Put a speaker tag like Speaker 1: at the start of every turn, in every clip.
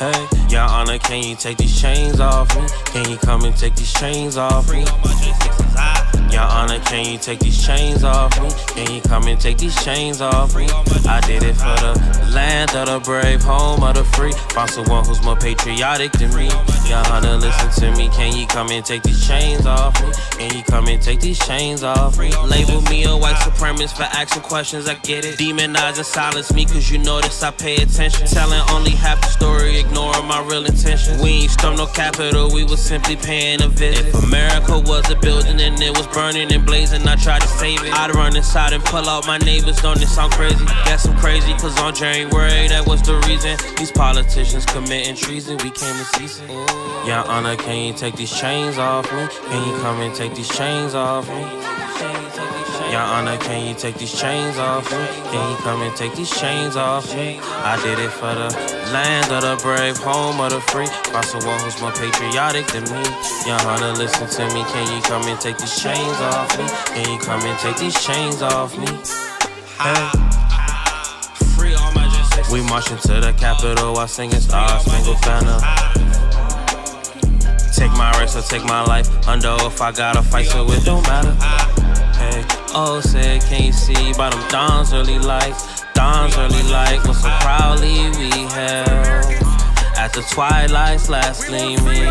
Speaker 1: Hey, Your Honor, can you take these chains off me? Can you come and take these chains off me? Your Honor, can you take these chains off me? Can you come and take these chains off me? I did it for the land of the brave, home of the free. Found someone who's more patriotic than me. Your Honor, listen to me. Can you come and take these chains off me? Can you come and take these chains off me? Label me a white supremacist for asking questions, I get it. Demonize and silence me, cause you notice I pay attention. Telling only half the story, ignoring my real intentions. We ain't stormed no capital, we was simply paying a visit. If America was a building and it was burning and blazing, I tried to save it. I'd run inside and pull out my neighbors, don't it sound crazy? Guess I'm crazy, cause on January, that was the reason. These politicians committing treason, we came to cease it. Your Honor, can you take these chains off me? Can you come and take these chains off me? Your Honor, can you take these chains off me? Can you come and take these chains off me? I did it for the land of the brave, home of the free. By someone who's more patriotic than me. Your Honor, listen to me. Can you come and take these chains off me? Can you come and take these chains off me? Hey. Free all my justice. We marching to the Capitol while singing Star Spangled Banner. Take my rights or take my life. Under if I gotta fight, so it don't matter. Hey, oh, say, can you see by them dawn's early lights? Dawn's early light was so proudly we held. At the twilight's last gleaming.
Speaker 2: We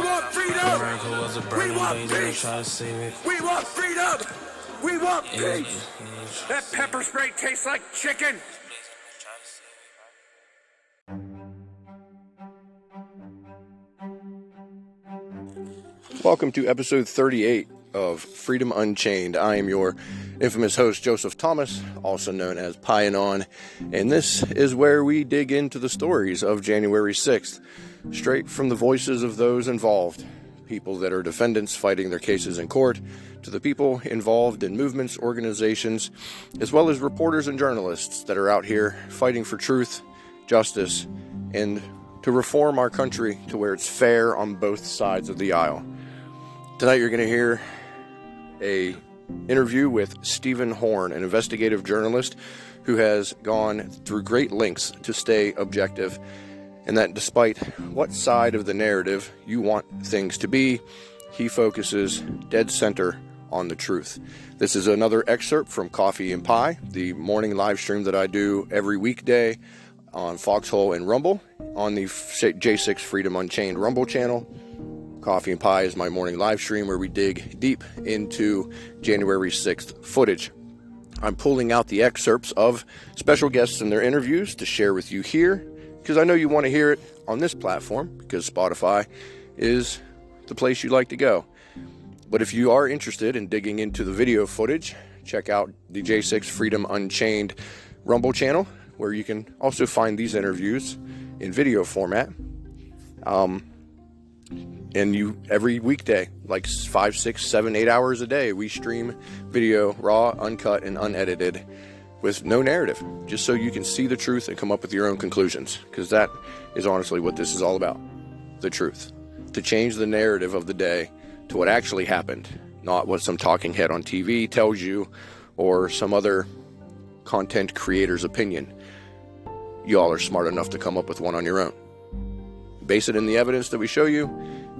Speaker 2: want freedom.
Speaker 1: America was a
Speaker 2: We
Speaker 1: burning
Speaker 2: want
Speaker 1: lady, they
Speaker 2: peace.
Speaker 1: try to save it.
Speaker 2: We want freedom. We want peace. That pepper spray tastes like chicken.
Speaker 3: Welcome to episode 38 of Freedom Unchained. I am your infamous host, Joseph Thomas, also known as PiAnon, and this is where we dig into the stories of January 6th, straight from the voices of those involved people that are defendants fighting their cases in court, to the people involved in movements, organizations, as well as reporters and journalists that are out here fighting for truth, justice, and to reform our country to where it's fair on both sides of the aisle. Tonight you're going to hear a interview with Stephen Horn, an investigative journalist who has gone through great lengths to stay objective and that despite what side of the narrative you want things to be, he focuses dead center on the truth. This is another excerpt from Coffee and Pie, the morning live stream that I do every weekday on Foxhole and Rumble on the J6 Freedom Unchained Rumble channel. Coffee and Pie is my morning live stream where we dig deep into January 6th footage. I'm pulling out the excerpts of special guests and their interviews to share with you here because I know you want to hear it on this platform because Spotify is the place you like to go. But if you are interested in digging into the video footage, check out the J6 Freedom Unchained Rumble channel where you can also find these interviews in video format. Um, and you every weekday, like five, six, seven, eight hours a day, we stream video raw, uncut, and unedited with no narrative, just so you can see the truth and come up with your own conclusions. Because that is honestly what this is all about the truth. To change the narrative of the day to what actually happened, not what some talking head on TV tells you or some other content creator's opinion. Y'all are smart enough to come up with one on your own. Base it in the evidence that we show you,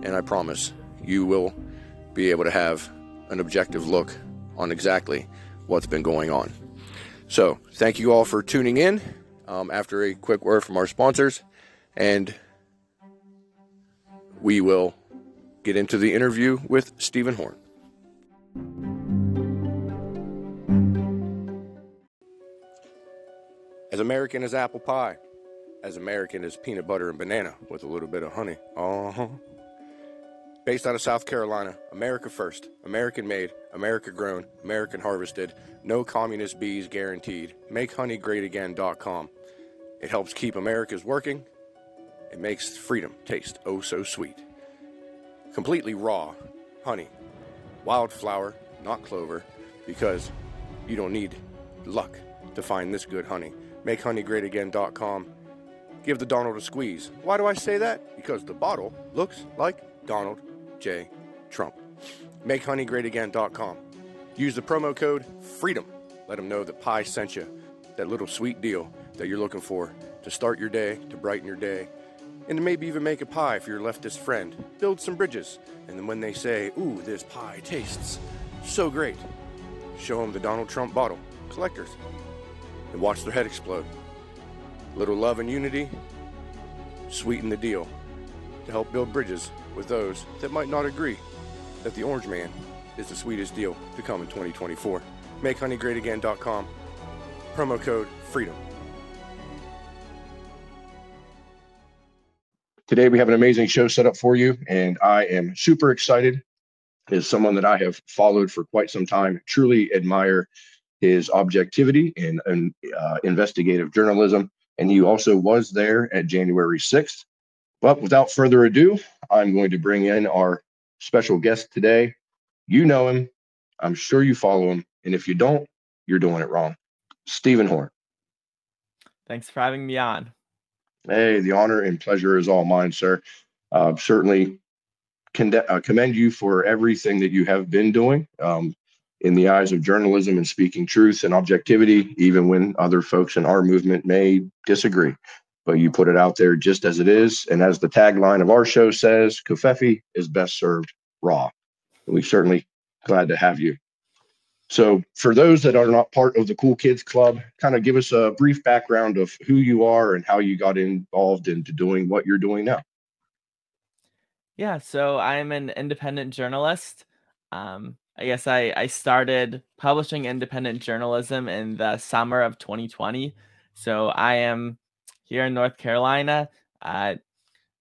Speaker 3: and I promise you will be able to have an objective look on exactly what's been going on. So, thank you all for tuning in. Um, after a quick word from our sponsors, and we will get into the interview with Stephen Horn. As American as apple pie, as American as peanut butter and banana with a little bit of honey. Uh huh. Based out of South Carolina, America first, American made, America grown, American harvested, no communist bees guaranteed. MakeHoneyGreatAgain.com. It helps keep America's working. It makes freedom taste oh so sweet. Completely raw honey, wildflower, not clover, because you don't need luck to find this good honey. MakeHoneyGreatAgain.com. Give the Donald a squeeze. Why do I say that? Because the bottle looks like Donald J. Trump. MakeHoneyGreatAgain.com. Use the promo code FREEDOM. Let them know that Pie sent you that little sweet deal. that you're looking for to start your day, to brighten your day, and to maybe even make a pie for your leftist friend. Build some bridges, and then when they say, Ooh, this pie tastes so great, show them the Donald Trump bottle, collectors, and watch their head explode. Little love and unity sweeten the deal to help build bridges with those that might not agree that the Orange Man is the sweetest deal to come in 2024. MakeHoneyGreatAgain.com, promo code FREEDOM. Today we have an amazing show set up for you, and I am super excited. As someone that I have followed for quite some time, truly admire his objectivity and, and uh, investigative journalism. And he also was there at January 6th. But without further ado, I'm going to bring in our special guest today. You know him. I'm sure you follow him. And if you don't, you're doing it wrong. Stephen Horn.
Speaker 4: Thanks for having me on.
Speaker 3: Hey, the honor and pleasure is all mine, sir. Uh, certainly uh, commend you for everything that you have been doing um, in the eyes of journalism and speaking truth and objectivity, even when other folks in our movement may disagree. But you put it out there just as it is. And as the tagline of our show says, Covfefe is best served raw. And we're certainly glad to have you. So, for those that are not part of the Cool Kids Club, kind of give us a brief background of who you are and how you got involved into doing what you're doing now.
Speaker 4: Yeah, so I'm an independent journalist. Um, I guess I, I started publishing independent journalism in the summer of 2020. So I am here in North Carolina, uh,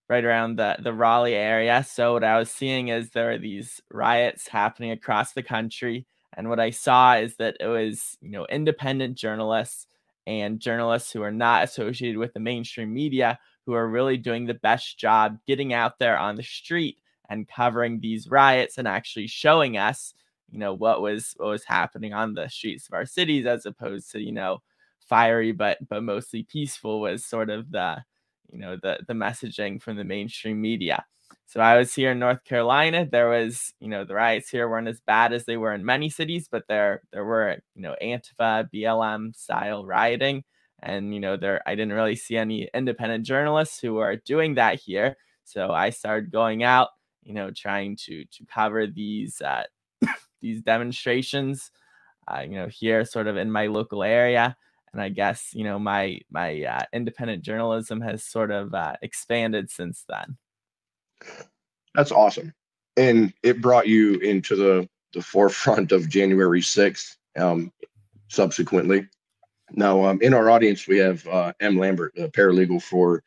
Speaker 4: right around the, the Raleigh area. So what I was seeing is there are these riots happening across the country and what I saw is that it was, you know, independent journalists and journalists who are not associated with the mainstream media who are really doing the best job getting out there on the street and covering these riots and actually showing us, you know, what was what was happening on the streets of our cities as opposed to, you know, fiery but but mostly peaceful was sort of the, you know, the the messaging from the mainstream media. So I was here in North Carolina. There was, you know, the riots here weren't as bad as they were in many cities, but there there were, you know, Antifa, BLM style rioting. And, you know, there I didn't really see any independent journalists who are doing that here. So I started going out, you know, trying to to cover these uh, these demonstrations, uh, you know, here sort of in my local area. And I guess, you know, my my uh, independent journalism has sort of uh, expanded since then.
Speaker 3: That's awesome. And it brought you into the, the forefront of January 6th um, subsequently. Now, um, in our audience, we have uh, M. Lambert, a paralegal for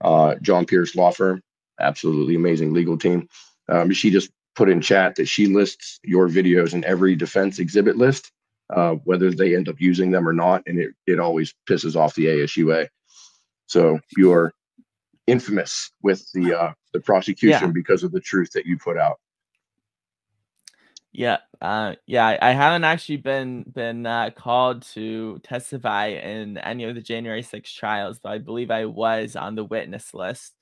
Speaker 3: uh, John Pierce Law Firm. Absolutely amazing legal team. Um, she just put in chat that she lists your videos in every defense exhibit list, uh, whether they end up using them or not, and it, it always pisses off the AUSA. So you are infamous with the uh, the prosecution yeah. because of the truth that you put out.
Speaker 4: Yeah, uh, yeah, I haven't actually been been uh, called to testify in any of the January 6 trials, but I believe I was on the witness list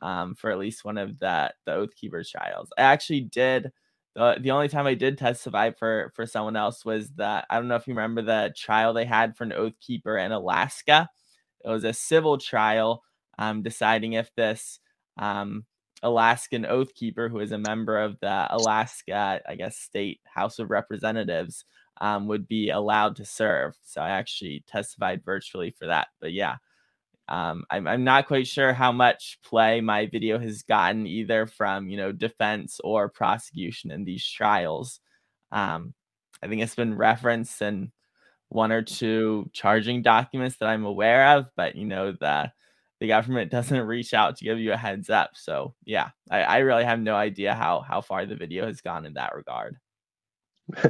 Speaker 4: um, for at least one of the the Oath Keeper trials. I actually did. The, the only time I did testify for for someone else was that I don't know if you remember the trial they had for an Oath Keeper in Alaska. It was a civil trial um, deciding if this um, Alaskan oath keeper, who is a member of the Alaska, I guess, state House of Representatives, um, would be allowed to serve. So I actually testified virtually for that. But yeah, um, I'm, I'm not quite sure how much play my video has gotten either from you know defense or prosecution in these trials. Um, I think it's been referenced in one or two charging documents that I'm aware of, but you know the the government doesn't reach out to give you a heads up. So yeah, I, I really have no idea how how far the video has gone in that regard.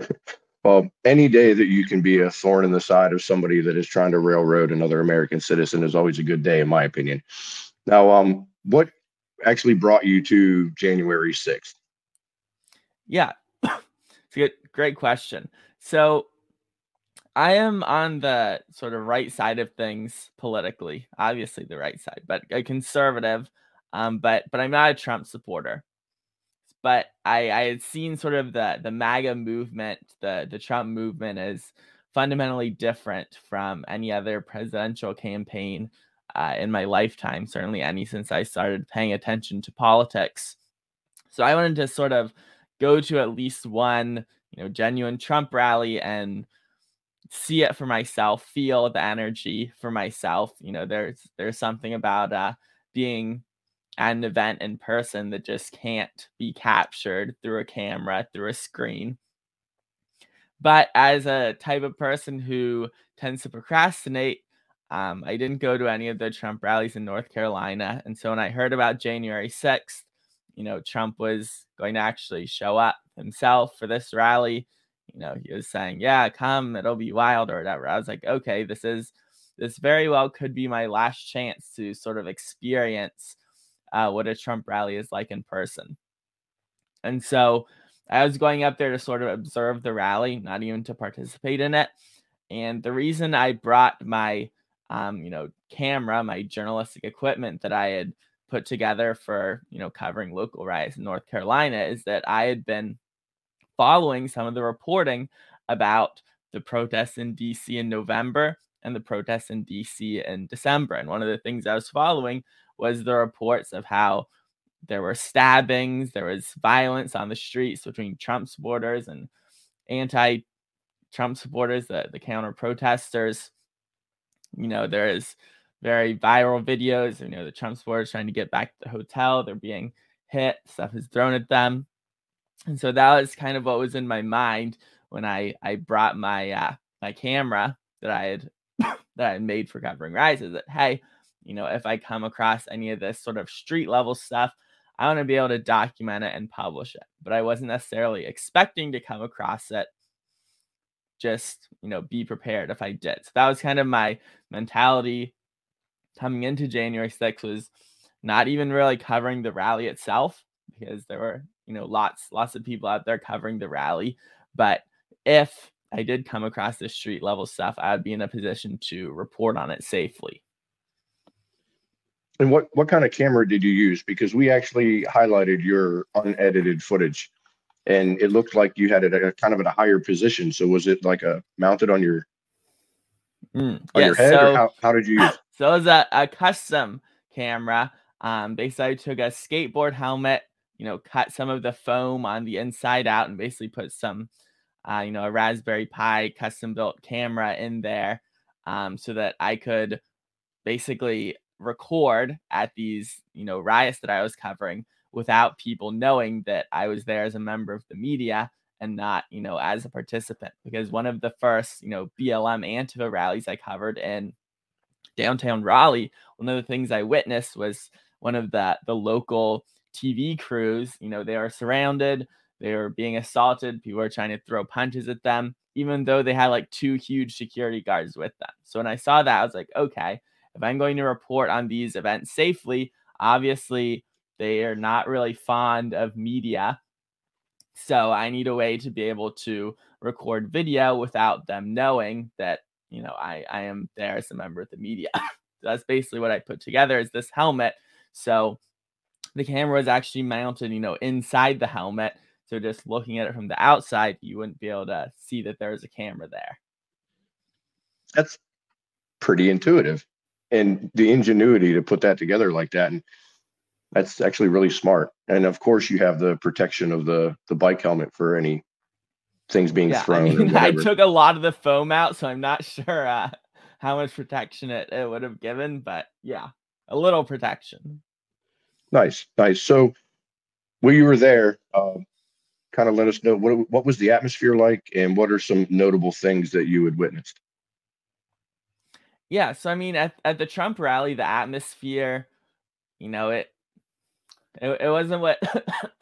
Speaker 3: well, any day that you can be a thorn in the side of somebody that is trying to railroad another American citizen is always a good day, in my opinion. Now, um, what actually brought you to January sixth?
Speaker 4: Yeah, it's a good, great question. So I am on the sort of right side of things politically, obviously the right side, but a conservative. Um, but but I'm not a Trump supporter. But I I had seen sort of the the MAGA movement, the the Trump movement as fundamentally different from any other presidential campaign uh, in my lifetime, certainly any since I started paying attention to politics. So I wanted to sort of go to at least one, you know, genuine Trump rally and see it for myself, feel the energy for myself. You know, there's there's something about uh, being at an event in person that just can't be captured through a camera, through a screen. But as a type of person who tends to procrastinate, um, I didn't go to any of the Trump rallies in North Carolina. And so when I heard about January 6th, you know, Trump was going to actually show up himself for this rally. You know, he was saying, Yeah, come, it'll be wild or whatever. I was like, okay, this is this very well could be my last chance to sort of experience uh, what a Trump rally is like in person. And so I was going up there to sort of observe the rally, not even to participate in it. And the reason I brought my, um, you know, camera, my journalistic equipment that I had put together for, you know, covering local riots in North Carolina is that I had been following some of the reporting about the protests in DC in November and the protests in DC in December. And one of the things I was following was the reports of how there were stabbings, there was violence on the streets between Trump supporters and anti Trump supporters, the, the counter protesters. You know, there is very viral videos, you know, the Trump supporters trying to get back to the hotel, they're being hit, stuff is thrown at them. And so that was kind of what was in my mind when I I brought my uh my camera that I had that I made for covering rises that hey, you know, if I come across any of this sort of street level stuff, I want to be able to document it and publish it. But I wasn't necessarily expecting to come across it. Just, you know, be prepared if I did. So that was kind of my mentality coming into January 6th was not even really covering the rally itself because there were, you know, lots lots of people out there covering the rally, but if I did come across this street level stuff, I would be in a position to report on it safely.
Speaker 3: And what what kind of camera did you use? Because we actually highlighted your unedited footage, and it looked like you had it at a kind of at a higher position. So was it like a mounted on your mm, on your head, so, or how, how did you use?
Speaker 4: So it was a, a custom camera. Um, basically, I took a skateboard helmet, you know, cut some of the foam on the inside out, and basically put some, uh, you know, a Raspberry Pi custom built camera in there, um, so that I could basically record at these, you know, riots that I was covering without people knowing that I was there as a member of the media and not, you know, as a participant. Because one of the first, you know, BLM Antifa rallies I covered in downtown Raleigh, one of the things I witnessed was one of the the local TV crews, you know, they are surrounded, they are being assaulted, people are trying to throw punches at them, even though they had like two huge security guards with them. So when I saw that, I was like, okay, if I'm going to report on these events safely, obviously they are not really fond of media. So I need a way to be able to record video without them knowing that, you know, I, I am there as a member of the media. that's basically what I put together is this helmet. So the camera is actually mounted, you know, inside the helmet. So just looking at it from the outside, you wouldn't be able to see that there's a camera there.
Speaker 3: That's pretty intuitive and the ingenuity to put that together like that. And that's actually really smart. And of course you have the protection of the the bike helmet for any things being yeah, thrown
Speaker 4: I, mean, I took a lot of the foam out so i'm not sure uh, how much protection it, it would have given but yeah a little protection.
Speaker 3: Nice nice. So when you were there uh, kind of let us know what, what was the atmosphere like and what are some notable things that you had witnessed
Speaker 4: yeah, so I mean, at at the Trump rally, the atmosphere, you know, it it, it wasn't what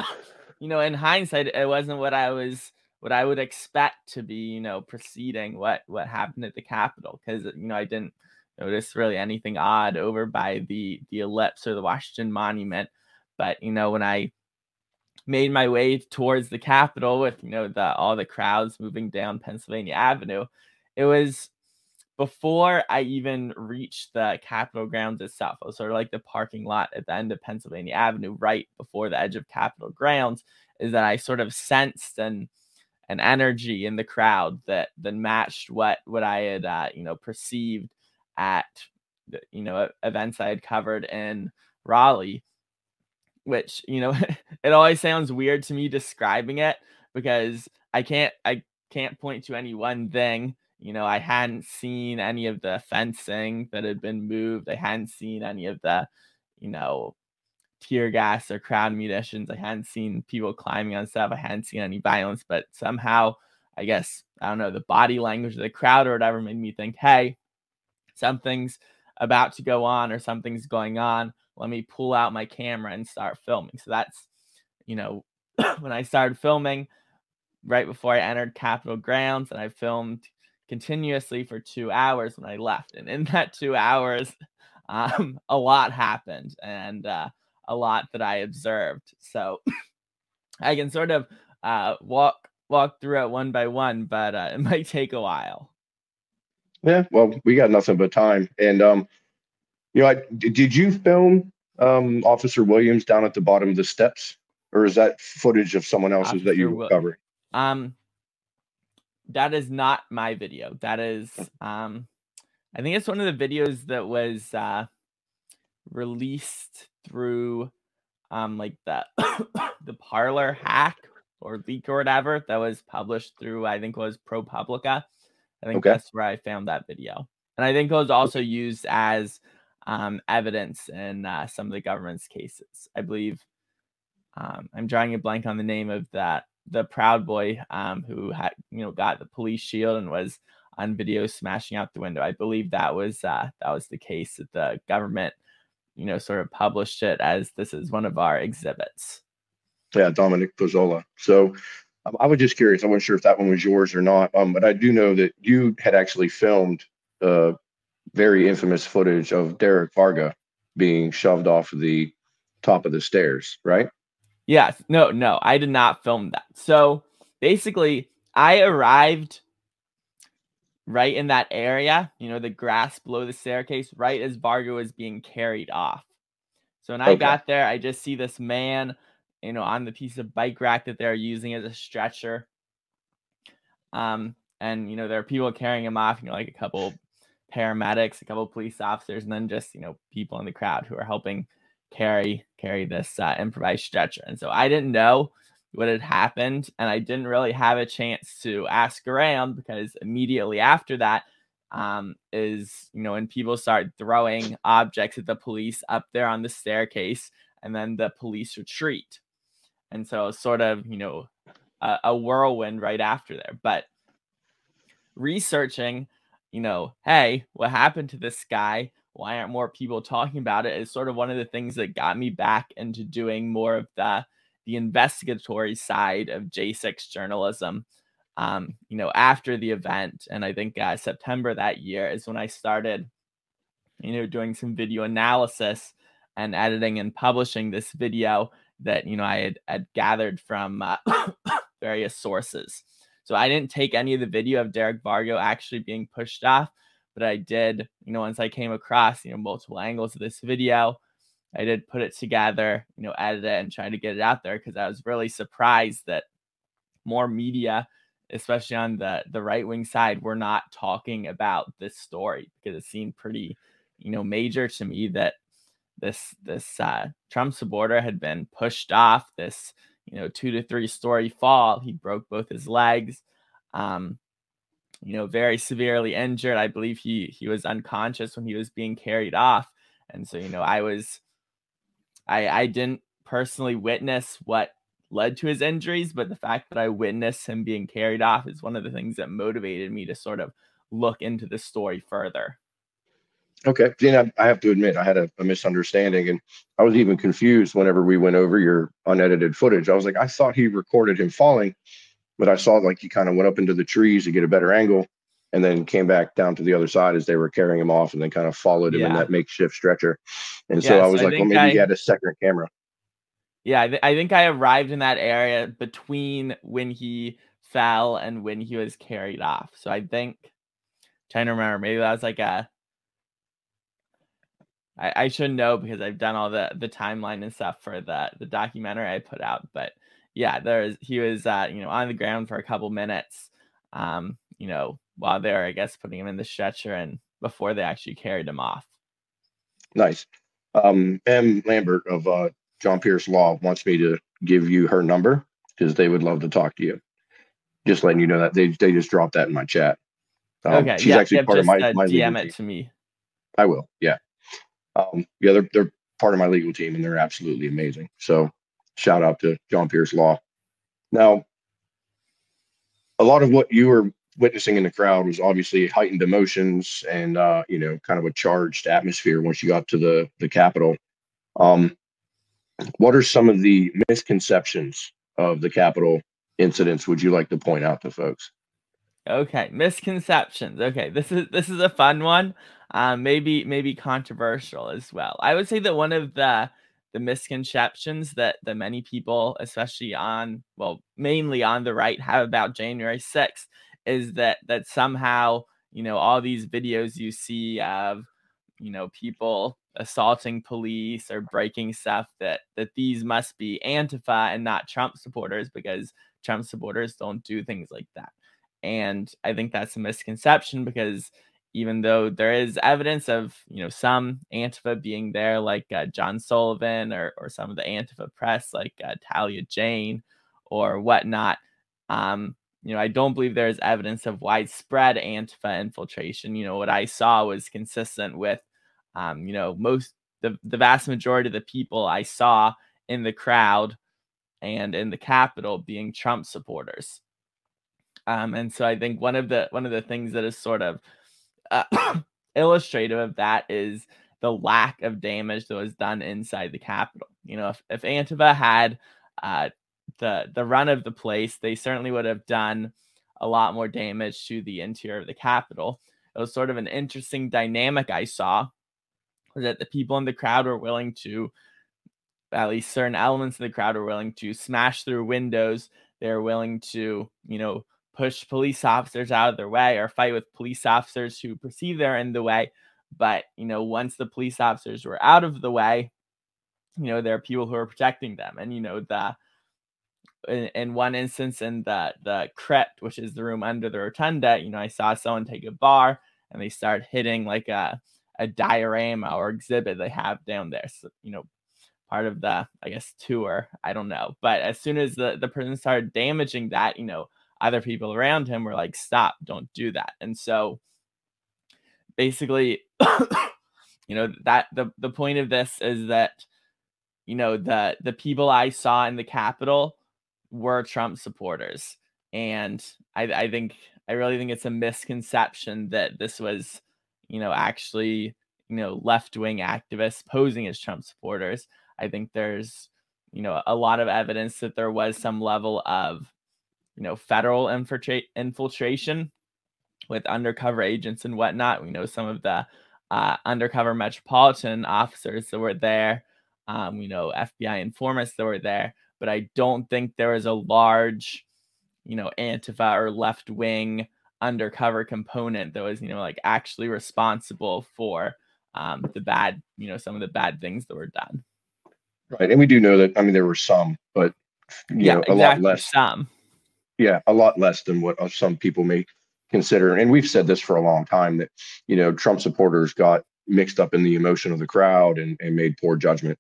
Speaker 4: you know, in hindsight, it wasn't what I was what I would expect to be, you know, preceding what what happened at the Capitol because you know, I didn't notice really anything odd over by the the ellipse or the Washington Monument, but you know, when I made my way towards the Capitol with you know the all the crowds moving down Pennsylvania Avenue, it was before I even reached the Capitol grounds itself. It was sort of like the parking lot at the end of Pennsylvania Avenue, right before the edge of Capitol grounds, is that I sort of sensed and an energy in the crowd that that matched what what I had uh, you know perceived at you know events I had covered in Raleigh, which you know it always sounds weird to me describing it because I can't I can't point to any one thing. You know, I hadn't seen any of the fencing that had been moved. I hadn't seen any of the, you know, tear gas or crowd munitions. I hadn't seen people climbing on stuff. I hadn't seen any violence, but somehow, I guess, I don't know, the body language of the crowd or whatever made me think, hey, something's about to go on or something's going on. Let me pull out my camera and start filming. So that's, you know, when I started filming right before I entered Capitol grounds, and I filmed continuously for two hours when I left. And in that two hours, um, a lot happened. And, uh, a lot that I observed. So I can sort of uh, walk walk through it one by one, but uh, it might take a while.
Speaker 3: Yeah, well, we got nothing but time, and um, you know, I, did you film um, Officer Williams down at the bottom of the steps, or is that footage of someone else's Officer that you Will- covered?
Speaker 4: Um, that is not my video. That is, um, I think it's one of the videos that was uh, released through um like the the Parler hack or leak or whatever that was published through I think was ProPublica. I think okay. that's where I found that video. And I think it was also used as um, evidence in uh, some of the government's cases. I believe um, I'm drawing a blank on the name of that the Proud Boy um, who had you know got the police shield and was on video smashing out the window. I believe that was uh, that was the case that the government you know, sort of published it as this is one of our exhibits.
Speaker 3: Yeah, Dominic Pezzola. So um, I was just curious. I wasn't sure if that one was yours or not. Um, but I do know that you had actually filmed uh, very infamous footage of Derek Varga being shoved off the top of the stairs, right?
Speaker 4: Yes. No, no, I did not film that. So basically, I arrived right in that area, you know, the grass below the staircase, right as Varga was being carried off. So when I got there, I just see this man, you know, on the piece of bike rack that they're using as a stretcher. Um, and you know, there are people carrying him off, you know, like a couple paramedics, a couple police officers, and then just you know, people in the crowd who are helping carry carry this uh, improvised stretcher. And so I didn't know what had happened. And I didn't really have a chance to ask around because immediately after that um, is, you know, when people start throwing objects at the police up there on the staircase and then the police retreat. And so sort of, you know, a, a whirlwind right after there. But researching, you know, hey, what happened to this guy? Why aren't more people talking about it? Is sort of one of the things that got me back into doing more of the the investigatory side of J6 journalism. Um, you know, after the event, and I think uh, September that year is when I started, you know, doing some video analysis and editing and publishing this video that you know I had, had gathered from uh, various sources. So I didn't take any of the video of Derek Varga actually being pushed off, but I did, you know, once I came across, you know, multiple angles of this video, I did put it together, you know, edit it and try to get it out there because I was really surprised that more media, especially on the the right wing side, were not talking about this story because it seemed pretty, you know, major to me that this this uh, Trump supporter had been pushed off this, you know, two to three story fall. He broke both his legs. Um, you know, very severely injured. I believe he he was unconscious when he was being carried off. And so, you know, I was I I didn't personally witness what led to his injuries, but the fact that I witnessed him being carried off is one of the things that motivated me to sort of look into the story further.
Speaker 3: Okay. Gene, I have to admit, I had a, a, misunderstanding and I was even confused whenever we went over your unedited footage. I was like, I thought he recorded him falling, but I saw like he kind of went up into the trees to get a better angle and then came back down to the other side as they were carrying him off and then kind of followed him yeah. in that makeshift stretcher. And so I was I like, well, maybe I, he had a second camera.
Speaker 4: Yeah, I, th- I think I arrived in that area between when he fell and when he was carried off. So I think, trying to remember, maybe that was like a. I, I should know because I've done all the the timeline and stuff for the the documentary I put out, but yeah, there's he was uh, you know on the ground for a couple minutes, um, you know, while they're I guess putting him in the stretcher and before they actually carried him off.
Speaker 3: Nice. Um, M. Lambert of uh, John Pierce Law wants me to give you her number because they would love to talk to you. Just letting you know that they they just dropped that in my chat.
Speaker 4: Um, okay, she's yeah, actually part just, of my, uh, my DM it team. to me.
Speaker 3: I will. Yeah. Um, yeah, they're they're part of my legal team and they're absolutely amazing. So shout out to John Pierce Law. Now, a lot of what you were witnessing in the crowd was obviously heightened emotions and uh, you know kind of a charged atmosphere once you got to the the Capitol. Um, what are some of the misconceptions of the Capitol incidents? Would you like to point out to folks?
Speaker 4: Okay, misconceptions. Okay, this is this is a fun one. Um, maybe maybe controversial as well. I would say that one of the the misconceptions that the many people, especially on well, mainly on the right, have about January 6th is that that somehow you know all these videos you see of you know people assaulting police or breaking stuff that that these must be antifa and not trump supporters because trump supporters don't do things like that. And i think that's a misconception because even though there is evidence of you know some antifa being there like uh, john sullivan or, or some of the antifa press like uh, talia jane or whatnot um, you know, I don't believe there is evidence of widespread Antifa infiltration. You know, what I saw was consistent with, um, you know, most the the vast majority of the people I saw in the crowd and in the Capitol being Trump supporters. Um, and so I think one of the one of the things that is sort of uh, illustrative of that is the lack of damage that was done inside the Capitol. You know, if, if Antifa had uh, the the run of the place, they certainly would have done a lot more damage to the interior of the Capitol. It was sort of an interesting dynamic I saw was that the people in the crowd were willing to, at least certain elements of the crowd were willing to smash through windows. They're willing to, you know, push police officers out of their way or fight with police officers who perceive they're in the way. But, you know, once the police officers were out of the way, you know, there are people who are protecting them. And, you know, the in, in one instance in the the crypt, which is the room under the rotunda, you know, I saw someone take a bar and they start hitting like a a diorama or exhibit they have down there. So, you know, part of the I guess tour. I don't know. But as soon as the, the person started damaging that, you know, other people around him were like, stop, don't do that. And so basically, you know, that the, the point of this is that, you know, the the people I saw in the Capitol were Trump supporters. And I, I think I really think it's a misconception that this was, you know, actually, you know, left wing activists posing as Trump supporters. I think there's, you know, a lot of evidence that there was some level of, you know, federal infiltra- infiltration with undercover agents and whatnot. We know some of the uh, undercover metropolitan officers that were there, um, you know, FBI informants that were there but I don't think there is a large, you know, Antifa or left wing undercover component that was, you know, like actually responsible for um, the bad, you know, some of the bad things that were done.
Speaker 3: Right. And we do know that, I mean, there were some, but, yeah, know, a exactly, lot less.
Speaker 4: Some.
Speaker 3: Yeah, a lot less than what uh, some people may consider. And we've said this for a long time that, you know, Trump supporters got mixed up in the emotion of the crowd and, and made poor judgment.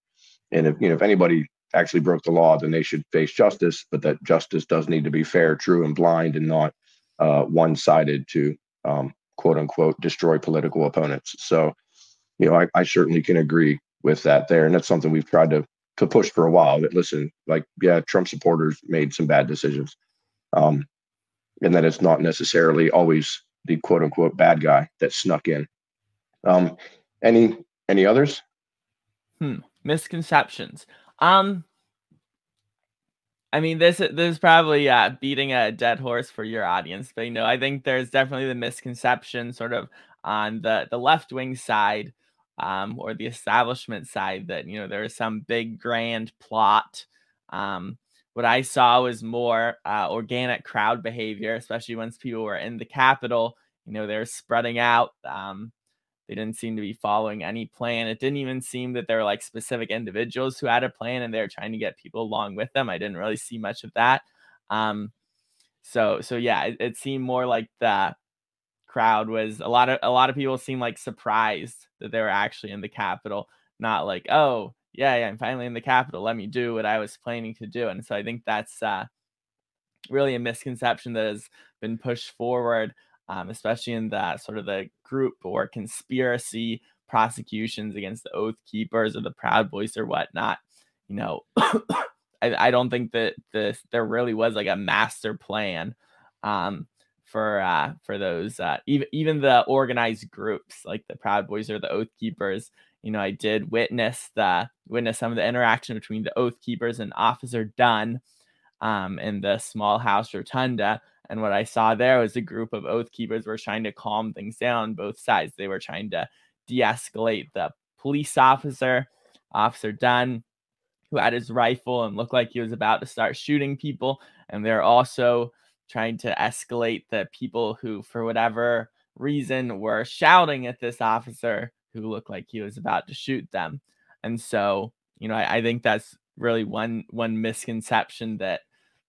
Speaker 3: And if, you know, if anybody actually broke the law, then they should face justice. But that justice does need to be fair, true, and blind, and not uh, one-sided to um, quote unquote destroy political opponents. So, you know, I, I certainly can agree with that there, and that's something we've tried to to push for a while. That listen, like, yeah, Trump supporters made some bad decisions, um, and that it's not necessarily always the quote unquote bad guy that snuck in. Um, any any others?
Speaker 4: Hmm. Misconceptions. Um, I mean, this this is probably uh, beating a dead horse for your audience, but you know, I think there's definitely the misconception, sort of on the the left wing side, um, or the establishment side, that you know there is some big grand plot. Um, what I saw was more uh, organic crowd behavior, especially once people were in the Capitol. You know, they're spreading out. Um, they didn't seem to be following any plan. It didn't even seem that there were like specific individuals who had a plan and they were trying to get people along with them. I didn't really see much of that. Um, so so yeah, it, it seemed more like the crowd was a lot of a lot of people seemed like surprised that they were actually in the Capitol, not like oh yeah, yeah I'm finally in the capital. Let me do what I was planning to do. And so I think that's uh, really a misconception that has been pushed forward um, especially in the sort of the group or conspiracy prosecutions against the Oath Keepers or the Proud Boys or whatnot. You know, I, I, don't think that this there really was like a master plan um, for uh, for those uh, even even the organized groups like the Proud Boys or the Oath Keepers. You know, I did witness the witness some of the interaction between the Oath Keepers and Officer Dunn um, in the small house rotunda and what I saw there was a group of oath keepers were trying to calm things down both sides. They were trying to de-escalate the police officer, Officer Dunn, who had his rifle and looked like he was about to start shooting people. And they're also trying to escalate the people who, for whatever reason, were shouting at this officer who looked like he was about to shoot them. And so, you know, I, I think that's really one one misconception that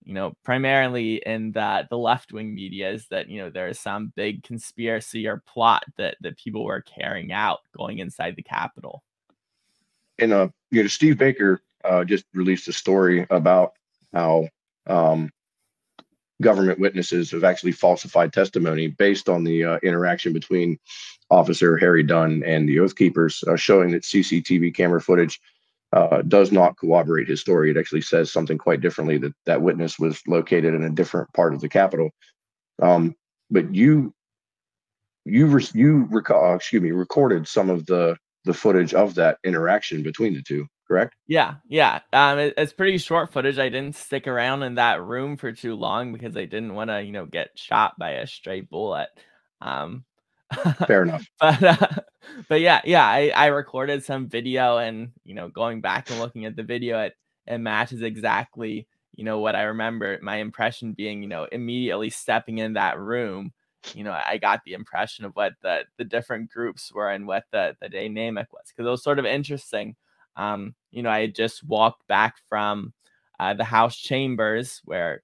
Speaker 4: you know, primarily in that the left wing media is that, you know, there is some big conspiracy or plot that, that people were carrying out going inside the Capitol.
Speaker 3: And, uh, you know, Steve Baker uh, just released a story about how um, government witnesses have actually falsified testimony based on the uh, interaction between Officer Harry Dunn and the Oath Keepers, uh, showing that CCTV camera footage uh, does not corroborate his story. It actually says something quite differently that that witness was located in a different part of the Capitol. Um, but you, you, re- you recall, uh, excuse me, recorded some of the the footage of that interaction between the two. Correct?
Speaker 4: Yeah, yeah. Um, it, it's pretty short footage. I didn't stick around in that room for too long because I didn't want to, you know, get shot by a stray bullet. Um,
Speaker 3: Fair enough.
Speaker 4: but uh, but yeah, yeah, I, I recorded some video and you know going back and looking at the video, it it matches exactly you know what I remember. My impression being you know immediately stepping in that room, you know I got the impression of what the the different groups were and what the the dynamic was because it was sort of interesting. Um, you know, I had just walked back from uh, the House chambers where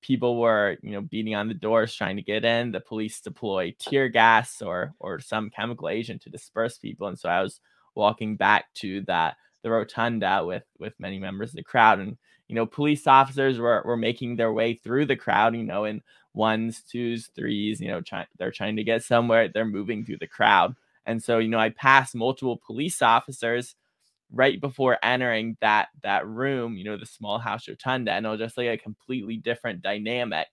Speaker 4: people were you know beating on the doors trying to get in the police deploy tear gas or or some chemical agent to disperse people. And so i was walking back to that the rotunda with with many members of the crowd. And you know police officers were were making their way through the crowd you know in ones twos threes you know trying they're trying to get somewhere they're moving through the crowd. And so you know i passed multiple police officers right before entering that that room, you know, the small house rotunda, and it was just like a completely different dynamic.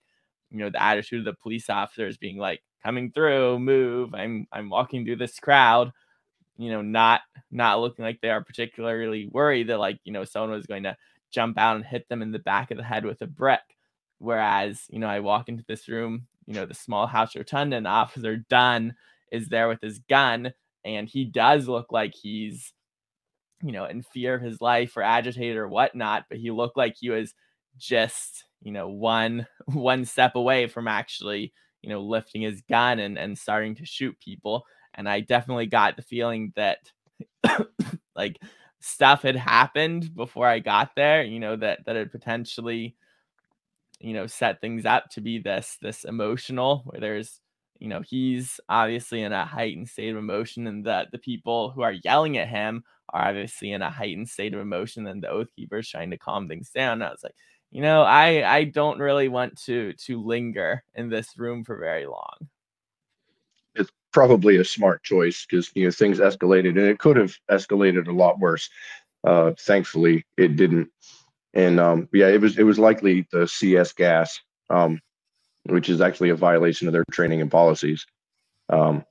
Speaker 4: You know, the attitude of the police officers being like, coming through, move, I'm I'm walking through this crowd, you know, not not looking like they are particularly worried that like, you know, someone was going to jump out and hit them in the back of the head with a brick. Whereas, you know, I walk into this room, you know, the small house rotunda, and Officer Dunn is there with his gun, and he does look like he's you know, in fear of his life or agitated or whatnot, but he looked like he was just, you know, one one step away from actually, you know, lifting his gun and, and starting to shoot people. And I definitely got the feeling that like stuff had happened before I got there, you know, that that had potentially, you know, set things up to be this this emotional where there's you know he's obviously in a heightened state of emotion and that the people who are yelling at him are obviously in a heightened state of emotion and the oath keepers trying to calm things down. And i was like you know i i don't really want to to linger in this room for very long.
Speaker 3: It's probably a smart choice because you know things escalated and it could have escalated a lot worse. Uh thankfully it didn't. And um yeah it was it was likely the cs gas um which is actually a violation of their training and policies. Um,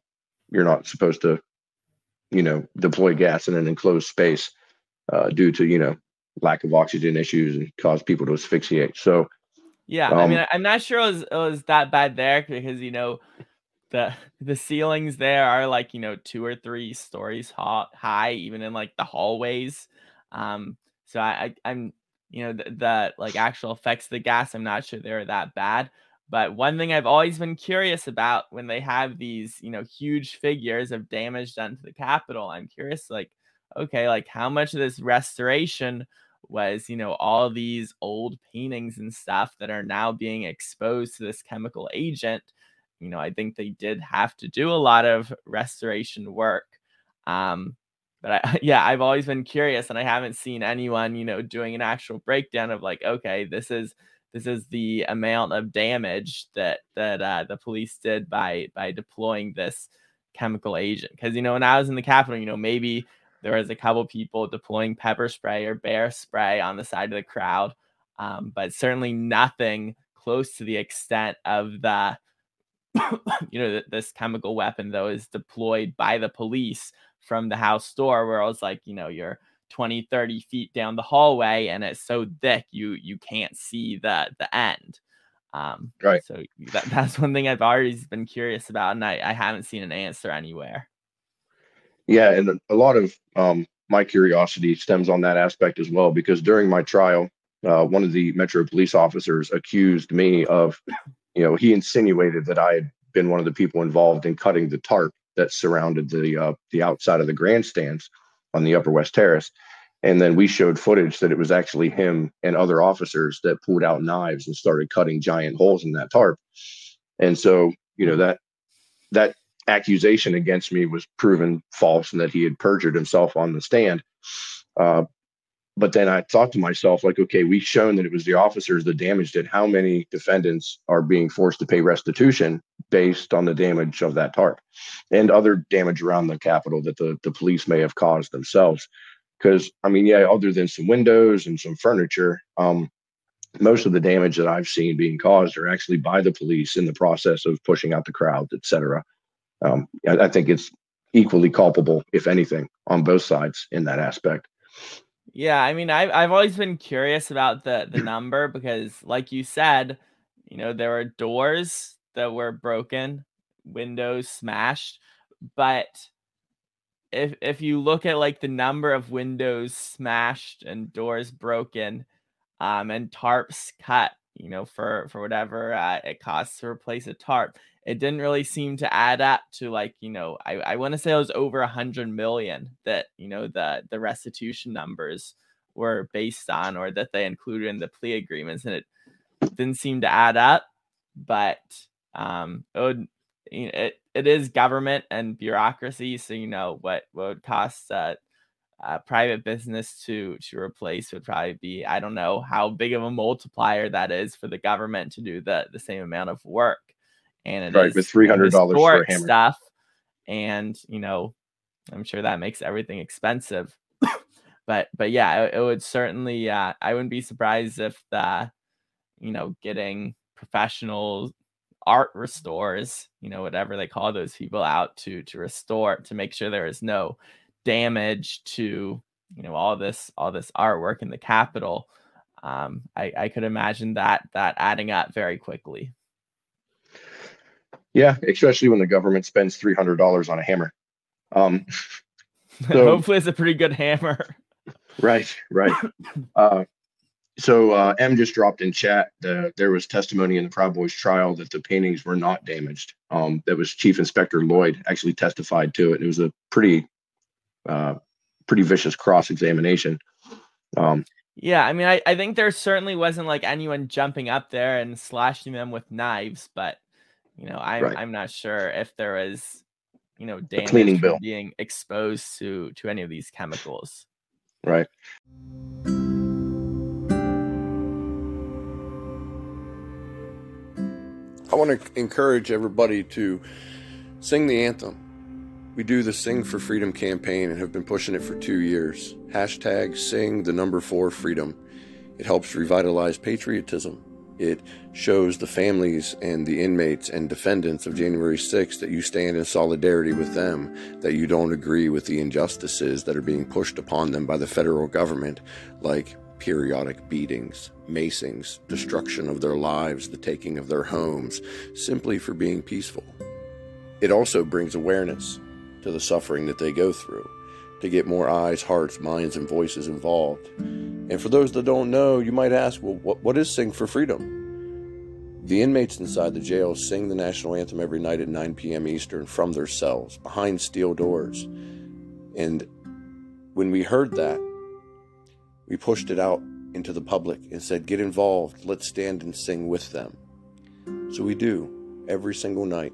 Speaker 3: you're not supposed to, you know, deploy gas in an enclosed space uh, due to, you know, lack of oxygen issues and cause people to asphyxiate. So,
Speaker 4: yeah, um, I mean, I'm not sure it was, it was that bad there because, you know, the the ceilings there are like you know two or three stories high even in like the hallways um so i, I am you know the, the, like actual effects of the gas i'm not sure they're that bad But one thing I've always been curious about when they have these, you know, huge figures of damage done to the Capitol, I'm curious, like, okay, like how much of this restoration was, you know, all these old paintings and stuff that are now being exposed to this chemical agent. You know, I think they did have to do a lot of restoration work. Um, but I, yeah, I've always been curious, and I haven't seen anyone, you know, doing an actual breakdown of like, okay, this is this is the amount of damage that that uh, the police did by by deploying this chemical agent. Because you know, when I was in the Capitol, you know, maybe there was a couple people deploying pepper spray or bear spray on the side of the crowd, um, but certainly nothing close to the extent of the you know this chemical weapon though is deployed by the police from the house door where I was like, you know, you're 20, 30 feet down the hallway and it's so thick you you can't see the the end. Um,
Speaker 3: right.
Speaker 4: So that, that's one thing I've always been curious about, and I, I haven't seen an answer anywhere.
Speaker 3: Yeah, and a lot of um, my curiosity stems on that aspect as well, because during my trial, uh, one of the Metro police officers accused me of, you know, he insinuated that I had been one of the people involved in cutting the tarp that surrounded the uh, the outside of the grandstands on the Upper West Terrace. And then we showed footage that it was actually him and other officers that pulled out knives and started cutting giant holes in that tarp. And so, you know, that that accusation against me was proven false and that he had perjured himself on the stand. Uh, but then I thought to myself, like, okay, we've shown that it was the officers that damaged it. How many defendants are being forced to pay restitution based on the damage of that tarp and other damage around the Capitol that the, the police may have caused themselves? Because, I mean, yeah, other than some windows and some furniture, um, most of the damage that I've seen being caused are actually by the police in the process of pushing out the crowds, et cetera. Um, I, I think it's equally culpable, if anything, on both sides in that aspect.
Speaker 4: Yeah, I mean, I've I've always been curious about the the number because, like you said, you know, there were doors that were broken, windows smashed, but if if you look at like the number of windows smashed and doors broken, um, and tarps cut, you know, for for whatever uh, it costs to replace a tarp, it didn't really seem to add up to like you know i, I want to say it was over a hundred million that you know the the restitution numbers were based on or that they included in the plea agreements and it didn't seem to add up but um it would it, it is government and bureaucracy so you know what what would cost uh, private business to to replace would probably be I don't know how big of a multiplier that is for the government to do the the same amount of work and it
Speaker 3: right, with three hundred dollars for a hammer.
Speaker 4: stuff, and you know, I'm sure that makes everything expensive. but but yeah, it, it would certainly. Uh, I wouldn't be surprised if the, you know, getting professional art restores, you know, whatever they call those people out to to restore to make sure there is no damage to you know all this all this artwork in the Capitol. Um, I, I could imagine that that adding up very quickly.
Speaker 3: Yeah, especially when the government spends three hundred dollars on a hammer. Um,
Speaker 4: so, Hopefully, it's a pretty good hammer.
Speaker 3: Right, right. Uh, so uh, M just dropped in chat. The, there was testimony in the Proud Boys trial that the paintings were not damaged. Um, that was Chief Inspector Lloyd actually testified to it. It was a pretty, uh, pretty vicious cross examination. Um,
Speaker 4: yeah, I mean, I, I think there certainly wasn't like anyone jumping up there and slashing them with knives, but you know, I'm right. I'm not sure if there is, you know, damage
Speaker 3: cleaning bill
Speaker 4: being exposed to to any of these chemicals.
Speaker 3: Right. I want to encourage everybody to sing the anthem. We do the Sing for Freedom campaign and have been pushing it for two years. Hashtag sing the number four freedom. It helps revitalize patriotism it shows the families and the inmates and defendants of January 6th that you stand in solidarity with them, that you don't agree with the injustices that are being pushed upon them by the federal government, like periodic beatings, macings, destruction of their lives, the taking of their homes, simply for being peaceful. It also brings awareness to the suffering that they go through, to get more eyes, hearts, minds, and voices involved. And for those that don't know, you might ask, well, what, what is Sing for Freedom? The inmates inside the jail sing the national anthem every night at 9 p.m. Eastern from their cells behind steel doors. And when we heard that, we pushed it out into the public and said, Get involved. Let's stand and sing with them. So we do every single night.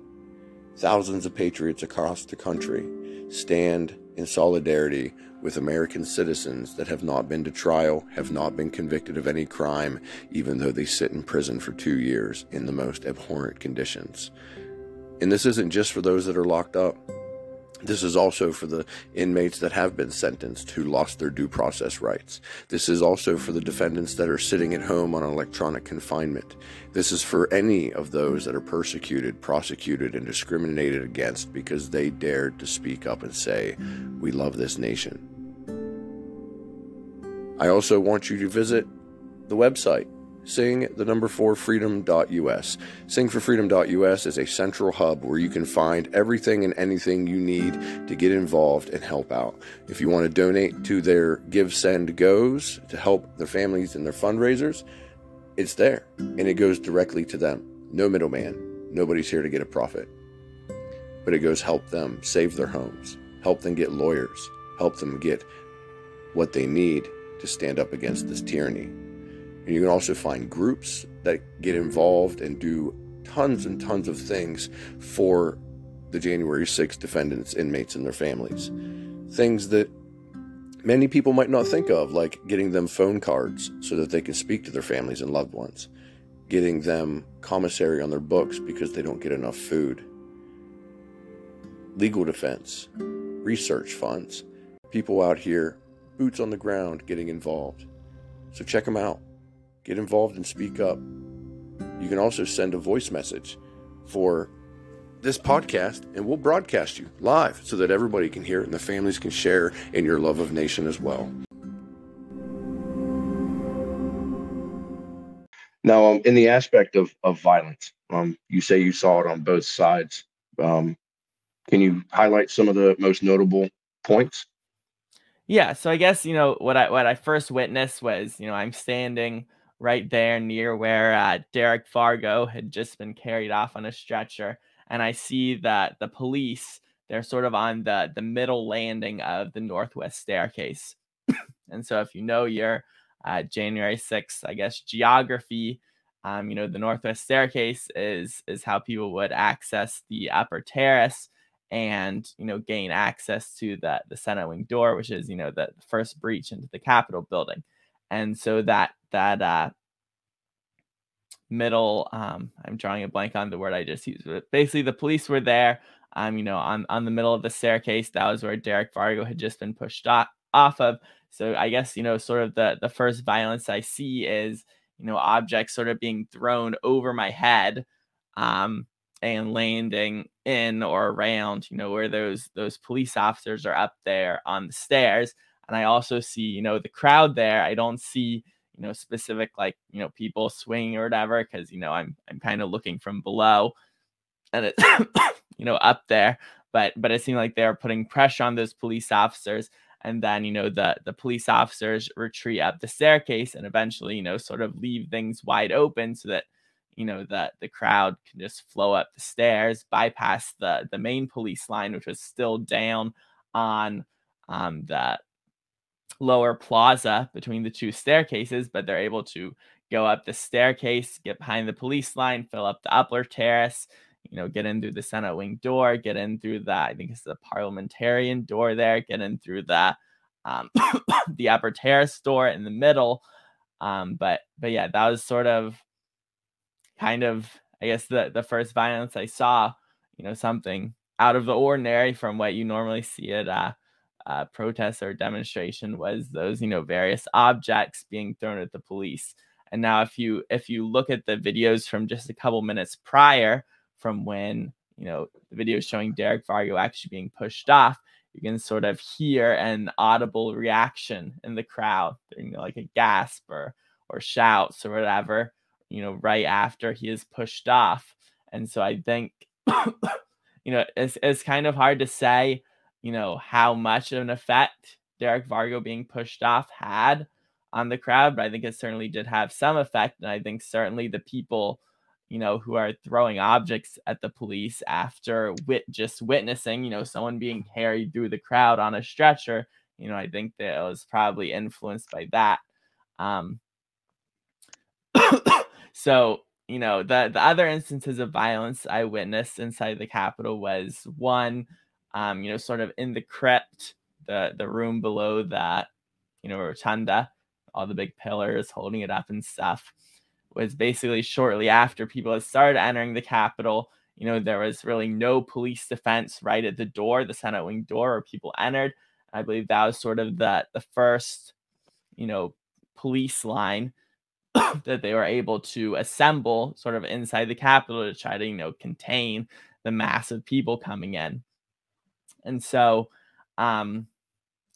Speaker 3: Thousands of patriots across the country stand in solidarity with American citizens that have not been to trial, have not been convicted of any crime, even though they sit in prison for two years in the most abhorrent conditions. And this isn't just for those that are locked up. This is also for the inmates that have been sentenced who lost their due process rights. This is also for the defendants that are sitting at home on electronic confinement. This is for any of those that are persecuted, prosecuted, and discriminated against because they dared to speak up and say, We love this nation. I also want you to visit the website sing the number four freedom.us. Singforfreedom.us is a central hub where you can find everything and anything you need to get involved and help out. If you want to donate to their Give Send Goes to help their families and their fundraisers, it's there and it goes directly to them. No middleman. Nobody's here to get a profit. But it goes help them save their homes, help them get lawyers, help them get what they need to stand up against this tyranny. And you can also find groups that get involved and do tons and tons of things for the January 6th defendants, inmates, and their families. Things that many people might not think of, like getting them phone cards so that they can speak to their families and loved ones, getting them commissary on their books because they don't get enough food, legal defense, research funds, people out here, boots on the ground, getting involved. So check them out get involved and speak up. You can also send a voice message for this podcast, and we'll broadcast you live so that everybody can hear it and the families can share in your love of nation as well. Now, um, in the aspect of, of violence, um, you say you saw it on both sides. Um, can you highlight some of the most notable points?
Speaker 4: Yeah, so I guess you know what I what I first witnessed was you know I'm standing right there near where uh, Derek Fargo had just been carried off on a stretcher. And I see that the police, they're sort of on the, the middle landing of the Northwest staircase. and so if you know your uh, January 6th, I guess, geography, um, you know, the Northwest staircase is, is how people would access the upper terrace and, you know, gain access to the, the Senate wing door, which is, you know, the first breach into the Capitol building and so that that uh, middle um, i'm drawing a blank on the word i just used but basically the police were there um, you know on, on the middle of the staircase. That was where derek fargo had just been pushed off, off of. So i guess you know sort of the the first violence i see is you know objects sort of being thrown over my head um, and landing in or around you know where those those police officers are up there on the stairs and I also see, you know, the crowd there. I don't see, you know, specific like, you know, people swinging or whatever because, you know, I'm I'm kind of looking from below and it's, you know, up there. But but it seemed like they're putting pressure on those police officers. And then, you know, the the police officers retreat up the staircase and eventually, you know, sort of leave things wide open so that you know that the crowd can just flow up the stairs bypass the the main police line which was still down on um the lower plaza between the two staircases, but they're able to go up the staircase, get behind the police line, fill up the upper terrace, you know, get in through the Senate wing door, get in through the, I think it's the parliamentarian door there, get in through the um, the upper terrace door in the middle. Um, but but yeah, that was sort of kind of I guess the the first violence I saw, you know, something out of the ordinary from what you normally see at uh, uh, protest or demonstration was those you know various objects being thrown at the police. And now if you if you look at the videos from just a couple minutes prior from when you know the video showing derek fargo actually being pushed off you can sort of hear an audible reaction in the crowd you know like a gasp or or shouts or whatever you know right after he is pushed off. And so i think you know it's, it's kind of hard to say you know, how much of an effect Derek Vargo being pushed off had on the crowd, but I think it certainly did have some effect. And I think certainly the people, you know, who are throwing objects at the police after wit just witnessing, you know, someone being carried through the crowd on a stretcher. You know, I think that it was probably influenced by that. Um, so, you know, the the other instances of violence I witnessed inside the Capitol was one, um, you know, sort of in the crypt, the the room below that, you know, rotunda, all the big pillars holding it up and stuff was basically shortly after people had started entering the Capitol. You know, there was really no police defense right at the door, the Senate wing door where people entered. I believe that was sort of the the first, you know, police line that they were able to assemble sort of inside the Capitol to try to, you know, contain the mass of people coming in. And so, um,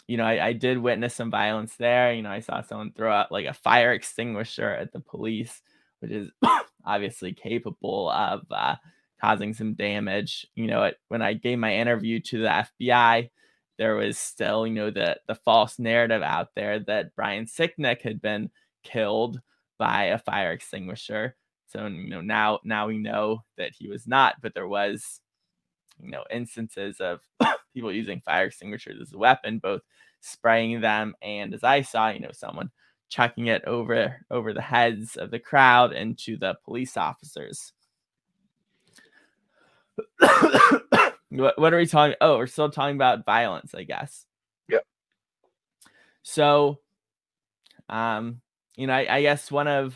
Speaker 4: you know, I, I, did witness some violence there. You know, I saw someone throw out like a fire extinguisher at the police, which is obviously capable of uh, causing some damage. You know, it, when I gave my interview to the FBI, there was still, you know, the the false narrative out there that Brian Sicknick had been killed by a fire extinguisher. So, you know, now now we know that he was not, but there was, you know, instances of people using fire extinguishers as a weapon, both spraying them and as I saw, you know, someone chucking it over over the heads of the crowd into the police officers. what, what are we talking? Oh, we're still talking about violence, I guess.
Speaker 3: Yeah.
Speaker 4: So, um, you know, I, I guess one of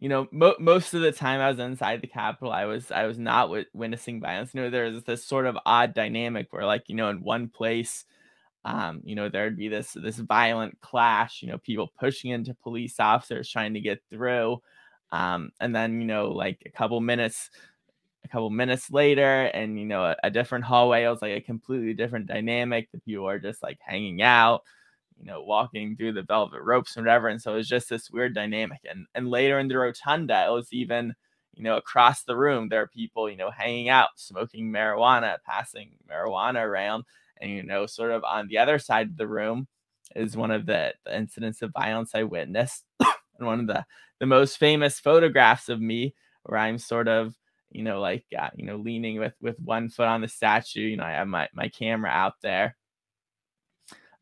Speaker 4: you know, mo- most of the time I was inside the Capitol, I was I was not witnessing violence. You know, there's this sort of odd dynamic where, like, you know, in one place, um, you know, there'd be this this violent clash. You know, people pushing into police officers trying to get through, um, and then you know, like a couple minutes, a couple minutes later, and you know, a, a different hallway it was like a completely different dynamic. The people are just like hanging out you know, walking through the velvet ropes and whatever. And so it was just this weird dynamic. And and later in the rotunda, it was even, you know, across the room, there are people, you know, hanging out, smoking marijuana, passing marijuana around. And, you know, sort of on the other side of the room is one of the, the incidents of violence I witnessed. and one of the, the most famous photographs of me where I'm sort of, you know, like, uh, you know, leaning with, with one foot on the statue, you know, I have my, my camera out there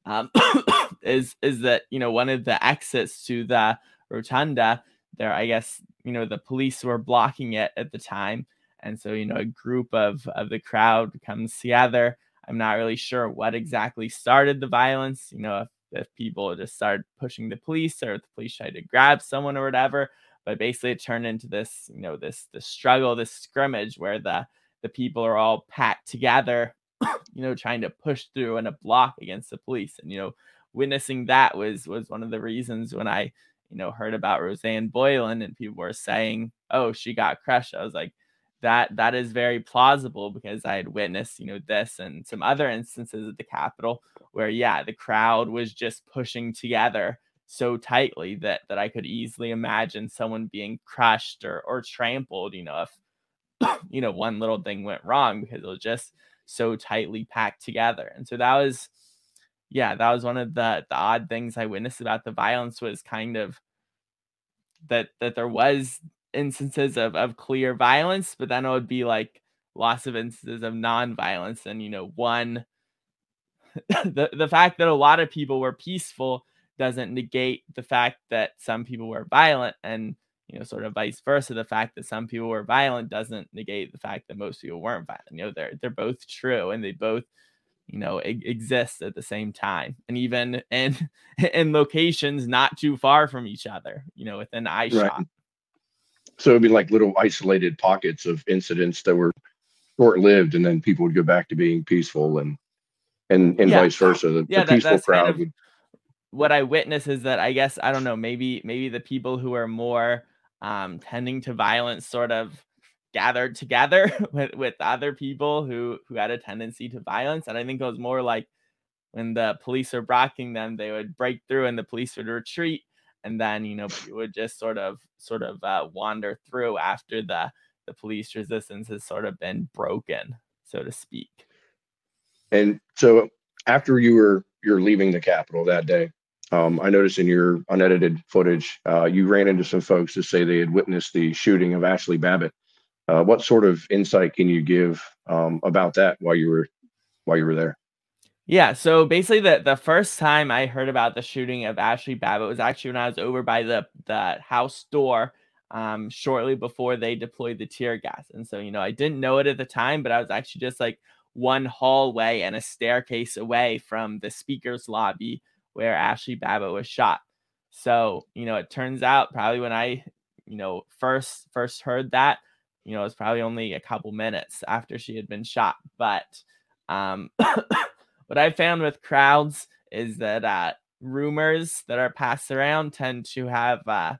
Speaker 4: um, is is that you know one of the exits to the rotunda there i guess you know the police were blocking it at the time. And so you know a group of of the crowd comes together. I'm not really sure what exactly started the violence you know if, if people just started pushing the police or if the police tried to grab someone or whatever. But basically it turned into this you know this this struggle this scrimmage where the the people are all packed together you know, trying to push through and a block against the police. And, you know, witnessing that was was one of the reasons when I, you know, heard about Rosanne Boyland and people were saying, oh, she got crushed. I was like, that that is very plausible because I had witnessed, you know, this and some other instances at the Capitol where, yeah, the crowd was just pushing together so tightly that that I could easily imagine someone being crushed or or trampled, you know, if you know one little thing went wrong because it was just so tightly packed together. And so that was, yeah, that was one of the the odd things I witnessed about the violence was kind of that that there was instances of of clear violence, but then it would be like lots of instances of non-violence. And you know, one the the fact that a lot of people were peaceful doesn't negate the fact that some people were violent and you know, sort of vice versa. The fact that some people were violent doesn't negate the fact that most people weren't violent. You know, they're they're both true, and they both, you know, e- exist at the same time, and even in in locations not too far from each other. You know, within eye right. shot.
Speaker 3: So it'd be like little isolated pockets of incidents that were short lived, and then people would go back to being peaceful, and and and yeah. vice versa. The, yeah, the peaceful that, crowd kind of, would.
Speaker 4: What I witness is that I guess I don't know maybe maybe the people who are more um, tending to violence sort of gathered together with, with other people who who had a tendency to violence and i think it was more like when the police were blocking them they would break through and the police would retreat and then you know would just sort of sort of uh, wander through after the the police resistance has sort of been broken so to speak
Speaker 3: and so after you were you're leaving the capitol that day Um, I noticed in your unedited footage, uh, you ran into some folks to say they had witnessed the shooting of Ashley Babbitt. Uh, what sort of insight can you give um, about that while you were while you were there?
Speaker 4: Yeah, so basically the the first time I heard about the shooting of Ashley Babbitt was actually when I was over by the the house door um, shortly before they deployed the tear gas. And so, you know, I didn't know it at the time, but I was actually just like one hallway and a staircase away from the speaker's lobby where Ashley Babbitt was shot. So, you know, it turns out probably when I, you know, first first heard that, you know, it was probably only a couple minutes after she had been shot. But um what I found with crowds is that uh, rumors that are passed around tend to have a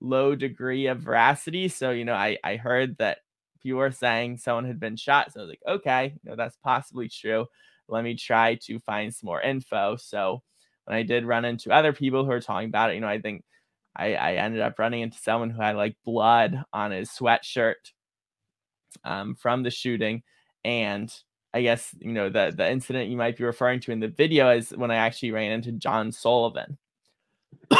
Speaker 4: low degree of veracity. So, you know, I, I heard that people were saying someone had been shot. So I was like, okay, you know, that's possibly true. Let me try to find some more info. So when I did run into other people who were talking about it, you know, I think I, I ended up running into someone who had like blood on his sweatshirt um, from the shooting. And I guess you know the the incident you might be referring to in the video is when I actually ran into John Sullivan.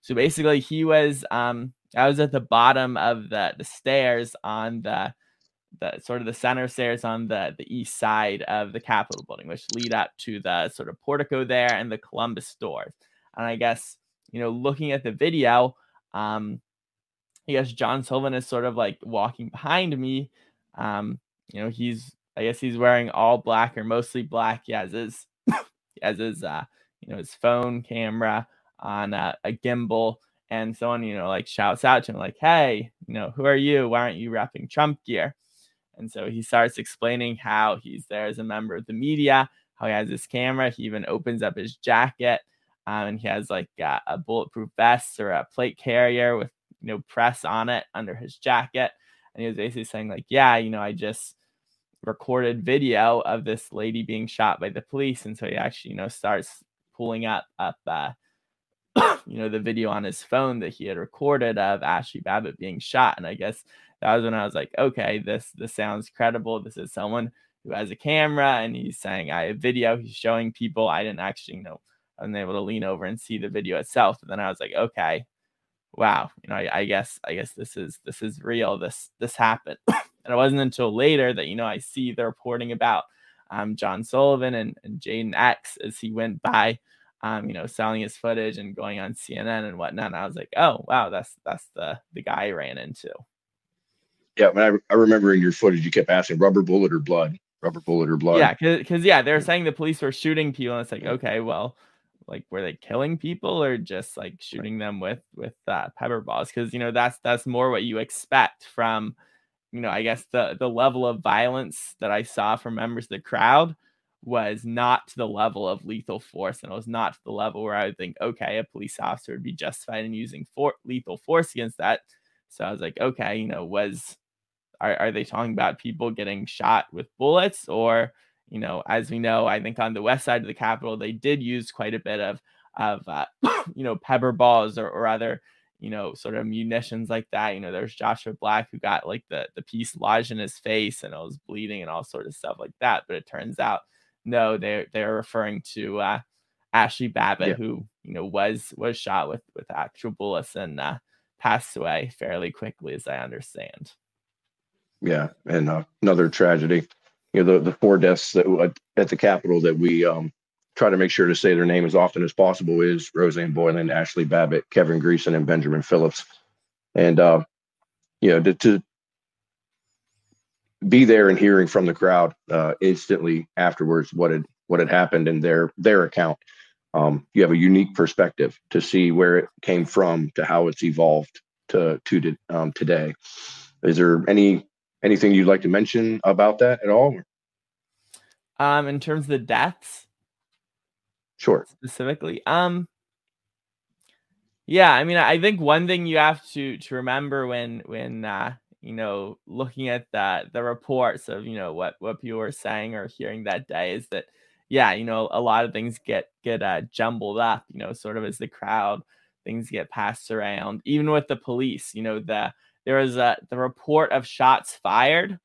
Speaker 4: so basically, he was um I was at the bottom of the the stairs on the the sort of the center stairs on the the east side of the Capitol building, which lead up to the sort of portico there and the Columbus doors. And I guess you know looking at the video, um, I guess John Sullivan is sort of like walking behind me. Um, you know, he's I guess he's wearing all black or mostly black. He has his he has his uh you know his phone camera on a gimbal, and someone you know like shouts out to him like, "Hey, you know who are you? Why aren't you wrapping Trump gear?" And so he starts explaining how he's there as a member of the media, how he has his camera. He even opens up his jacket, um, and he has like a bulletproof vest or a plate carrier with you know press on it under his jacket. And he was basically saying like, "Yeah, you know, I just." recorded video of this lady being shot by the police. And so he actually you know starts pulling up up uh, you know the video on his phone that he had recorded of Ashley Babbitt being shot. And I guess that was when I was like okay this this sounds credible. This is someone who has a camera and he's saying I have video he's showing people. I didn't actually you know I wasn't able to lean over and see the video itself. And then I was like okay wow you know I, I guess I guess this is this is real this this happened And it wasn't until later that, you know, I see the reporting about um, John Sullivan and, and Jayden X as he went by, um, you know, selling his footage and going on CNN and whatnot. And I was like, oh, wow, that's that's the the guy I ran into.
Speaker 3: Yeah, I, I remember in your footage, you kept asking rubber bullet or blood, rubber bullet or blood.
Speaker 4: Yeah, because, yeah, they're saying the police were shooting people. And it's like, okay, well, like were they killing people or just like shooting them with with uh, pepper balls because you know that's that's more what you expect from you know, I guess the the level of violence that I saw from members of the crowd was not to the level of lethal force, and it was not to the level where I would think, okay, a police officer would be justified in using for- lethal force against that. So I was like, okay, you know, was are are they talking about people getting shot with bullets, or you know, as we know, I think on the west side of the Capitol, they did use quite a bit of of uh, you know pepper balls or, or other you know, sort of munitions like that. You know, there's Joshua Black who got like the the piece lodged in his face and it was bleeding and all sort of stuff like that. But it turns out no, they're they're referring to uh, Ashley Babbitt, yeah. who you know was was shot with with actual bullets and uh, passed away fairly quickly, as I understand.
Speaker 3: Yeah, and uh, another tragedy. You know, the the four deaths that uh, at the Capitol that we um, try to make sure to say their name as often as possible is Rosanne Boyland, Ashley Babbitt, Kevin Greeson, and Benjamin Phillips. And uh, you know, to, to, be there and hearing from the crowd uh, instantly afterwards what had what had happened in their their account. Um, you have a unique perspective to see where it came from to how it's evolved to to um, today. Is there any anything you'd like to mention about that at all?
Speaker 4: Um, in terms of the deaths,
Speaker 3: Sure.
Speaker 4: Specifically. Um yeah, I mean I think one thing you have to to remember when when uh you know looking at that the reports of you know what what people were saying or hearing that day is that yeah, you know a lot of things get get uh jumbled up, you know, sort of as the crowd things get passed around even with the police, you know, the there was a the report of shots fired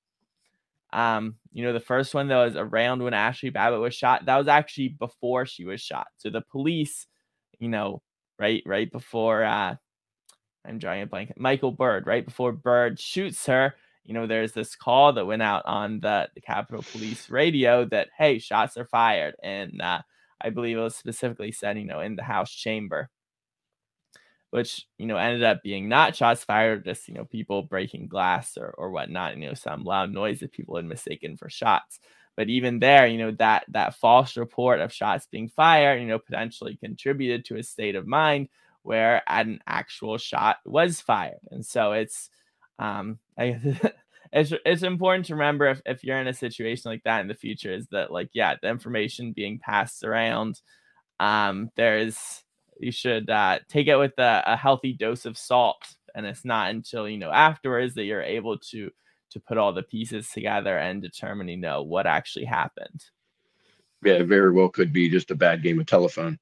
Speaker 4: um, you know, the first one that was around when Ashley Babbitt was shot, that was actually before she was shot. So the police, you know, right right before uh I'm drawing a blank. Michael Byrd, right before Byrd shoots her, you know, there's this call that went out on the, the Capitol Police radio that, hey, shots are fired. And uh, I believe it was specifically said, you know, in the House chamber, which, you know, ended up being not shots fired, just, you know, people breaking glass or, or whatnot, you know, some loud noise that people had mistaken for shots. But even there, you know, that that false report of shots being fired, you know, potentially contributed to a state of mind where an actual shot was fired. And so it's um I, it's it's important to remember if, if you're in a situation like that in the future is that like yeah the information being passed around um there's you should uh, take it with a, a healthy dose of salt and it's not until you know afterwards that you're able to to put all the pieces together and determine you know what actually happened
Speaker 3: yeah it very well could be just a bad game of telephone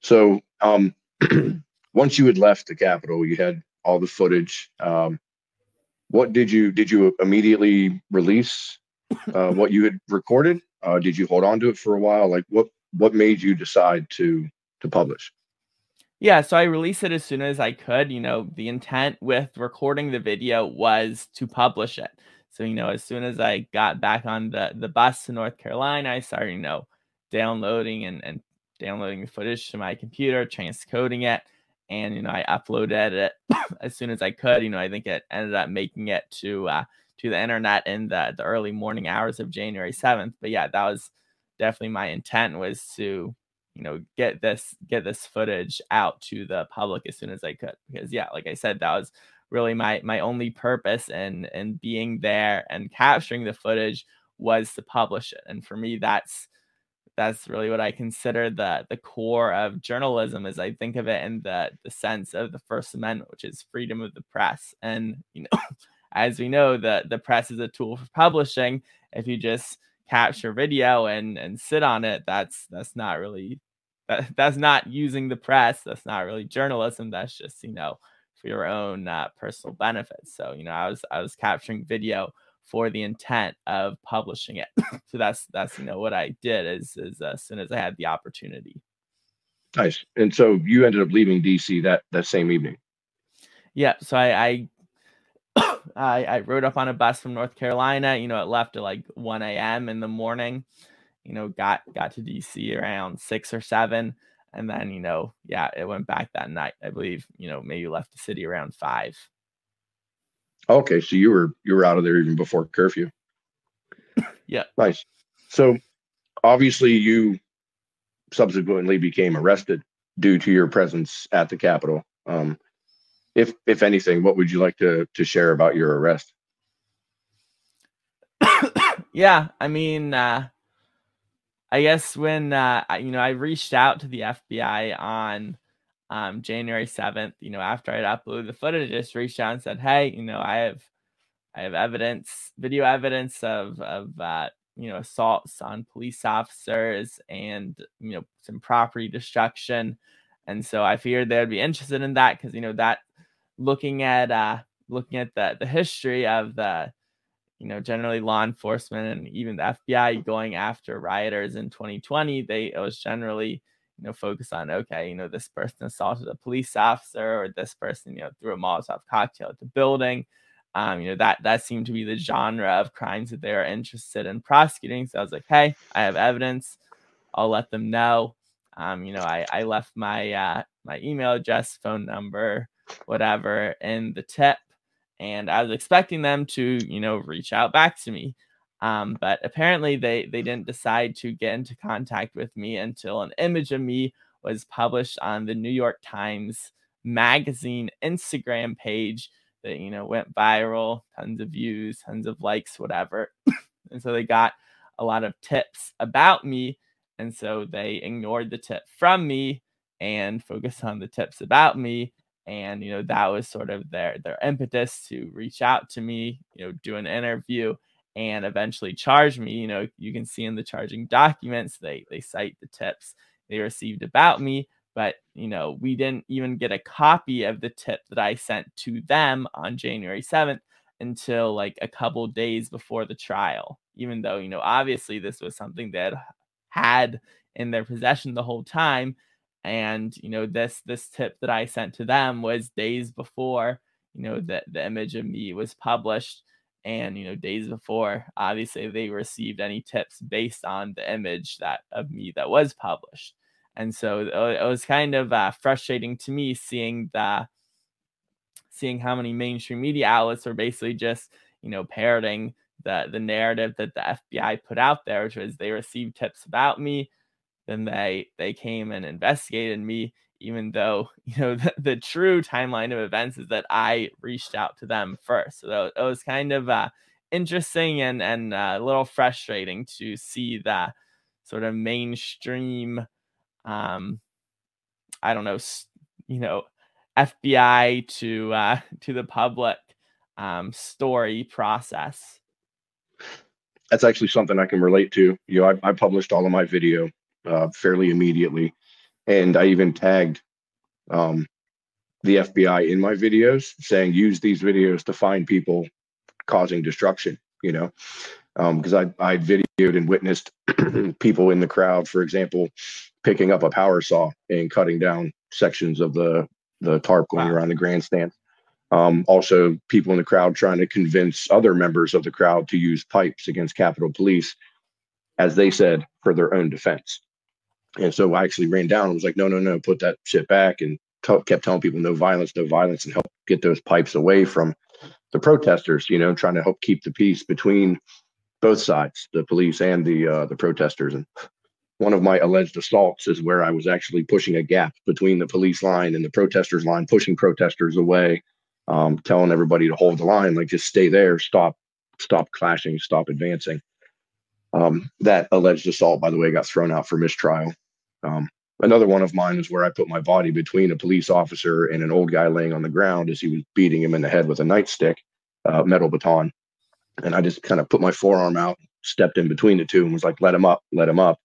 Speaker 3: so um once you had left the capitol you had all the footage um what did you did you immediately release uh, what you had recorded? Uh, did you hold on to it for a while? Like what what made you decide to to publish?
Speaker 4: Yeah, so I released it as soon as I could. You know, the intent with recording the video was to publish it. So, you know, as soon as I got back on the, the bus to North Carolina, I started, you know, downloading and, and downloading the footage to my computer, transcoding it and you know I uploaded it as soon as I could. You know, I think it ended up making it to uh, to the internet in the the early morning hours of January seventh. But yeah, that was definitely my intent was to you know get this get this footage out to the public as soon as I could because yeah, like I said, that was really my my only purpose in in being there and capturing the footage was to publish it. And for me, that's that's really what I consider the the core of journalism as I think of it in the the sense of the First Amendment, which is freedom of the press. And you know, as we know, the the press is a tool for publishing. If you just capture video and and sit on it, that's that's not really that, that's not using the press. That's not really journalism. That's just you know for your own uh, personal benefits. So you know, I was I was capturing video for the intent of publishing it. so that's that's you know what I did as as uh, soon as I had the opportunity.
Speaker 3: Nice. And so you ended up leaving DC that that same evening.
Speaker 4: Yeah. So I I I, I rode up on a bus from North Carolina. You know, it left at like 1 a.m. in the morning. You know, got got to DC around six or seven, and then you know, yeah, it went back that night. I believe you know maybe left the city around five.
Speaker 3: Okay, so you were you were out of there even before curfew.
Speaker 4: yeah.
Speaker 3: Nice. So obviously you subsequently became arrested due to your presence at the Capitol. Um, if if anything, what would you like to to share about your arrest?
Speaker 4: yeah, I mean, uh, I guess when uh, you know I reached out to the FBI on um, January 7th, you know, after I'd uploaded the footage, I just reached out and said, Hey, you know, I have, I have evidence, video evidence of, of, uh, you know, assaults on police officers and, you know, some property destruction. And so I figured they'd be interested in that because, you know, that looking at, uh, looking at the, the history of the, you know, generally law enforcement and even the FBI going after rioters in 2020, they, it was generally, you know, focus on okay, you know, this person assaulted a police officer or this person, you know, threw a Molotov cocktail at the building. Um, you know, that that seemed to be the genre of crimes that they are interested in prosecuting. So I was like, hey, I have evidence. I'll let them know. Um, you know, I, I left my uh, my email address, phone number, whatever in the tip. And I was expecting them to, you know, reach out back to me. Um, but apparently they they didn't decide to get into contact with me until an image of me was published on the New York Times magazine Instagram page that you know went viral, tons of views, tons of likes, whatever. and so they got a lot of tips about me, and so they ignored the tip from me and focused on the tips about me. And you know that was sort of their their impetus to reach out to me, you know, do an interview and eventually charge me. You know, you can see in the charging documents, they they cite the tips they received about me, but you know, we didn't even get a copy of the tip that I sent to them on January 7th until like a couple days before the trial, even though, you know, obviously this was something that had in their possession the whole time. And you know this this tip that I sent to them was days before you know that the image of me was published and you know days before obviously they received any tips based on the image that of me that was published. And so it was kind of uh, frustrating to me seeing the seeing how many mainstream media outlets were basically just you know parroting the the narrative that the FBI put out there which was they received tips about me then they they came and investigated me even though you know the, the, true timeline of events is that I reached out to them first. So it was kind of uh, interesting and and uh, a little frustrating to see that sort of mainstream, um, I don't know, you know, FBI to uh, to the public um, story process.
Speaker 3: That's actually something I can relate to. You know, I, I published all of my video uh, fairly immediately and I even tagged um, the FBI in my videos, saying use these videos to find people causing destruction. You know, because um, I I videoed and witnessed people in the crowd, for example, picking up a power saw and cutting down sections of the the tarp going wow. around the grandstand. Um, also, people in the crowd trying to convince other members of the crowd to use pipes against Capitol Police, as they said, for their own defense. And so I actually ran down and was like, no, no, no, put that shit back and t- kept telling people no violence, no violence, and help get those pipes away from the protesters, you know, trying to help keep the peace between both sides, the police and the uh, the protesters. And one of my alleged assaults is where I was actually pushing a gap between the police line and the protesters line, pushing protesters away, um, telling everybody to hold the line, like just stay there, stop, stop clashing, stop advancing. Um, that alleged assault, by the way, got thrown out for mistrial. Um, another one of mine is where I put my body between a police officer and an old guy laying on the ground as he was beating him in the head with a nightstick, uh, metal baton. And I just kind of put my forearm out, stepped in between the two, and was like, "Let him up, let him up."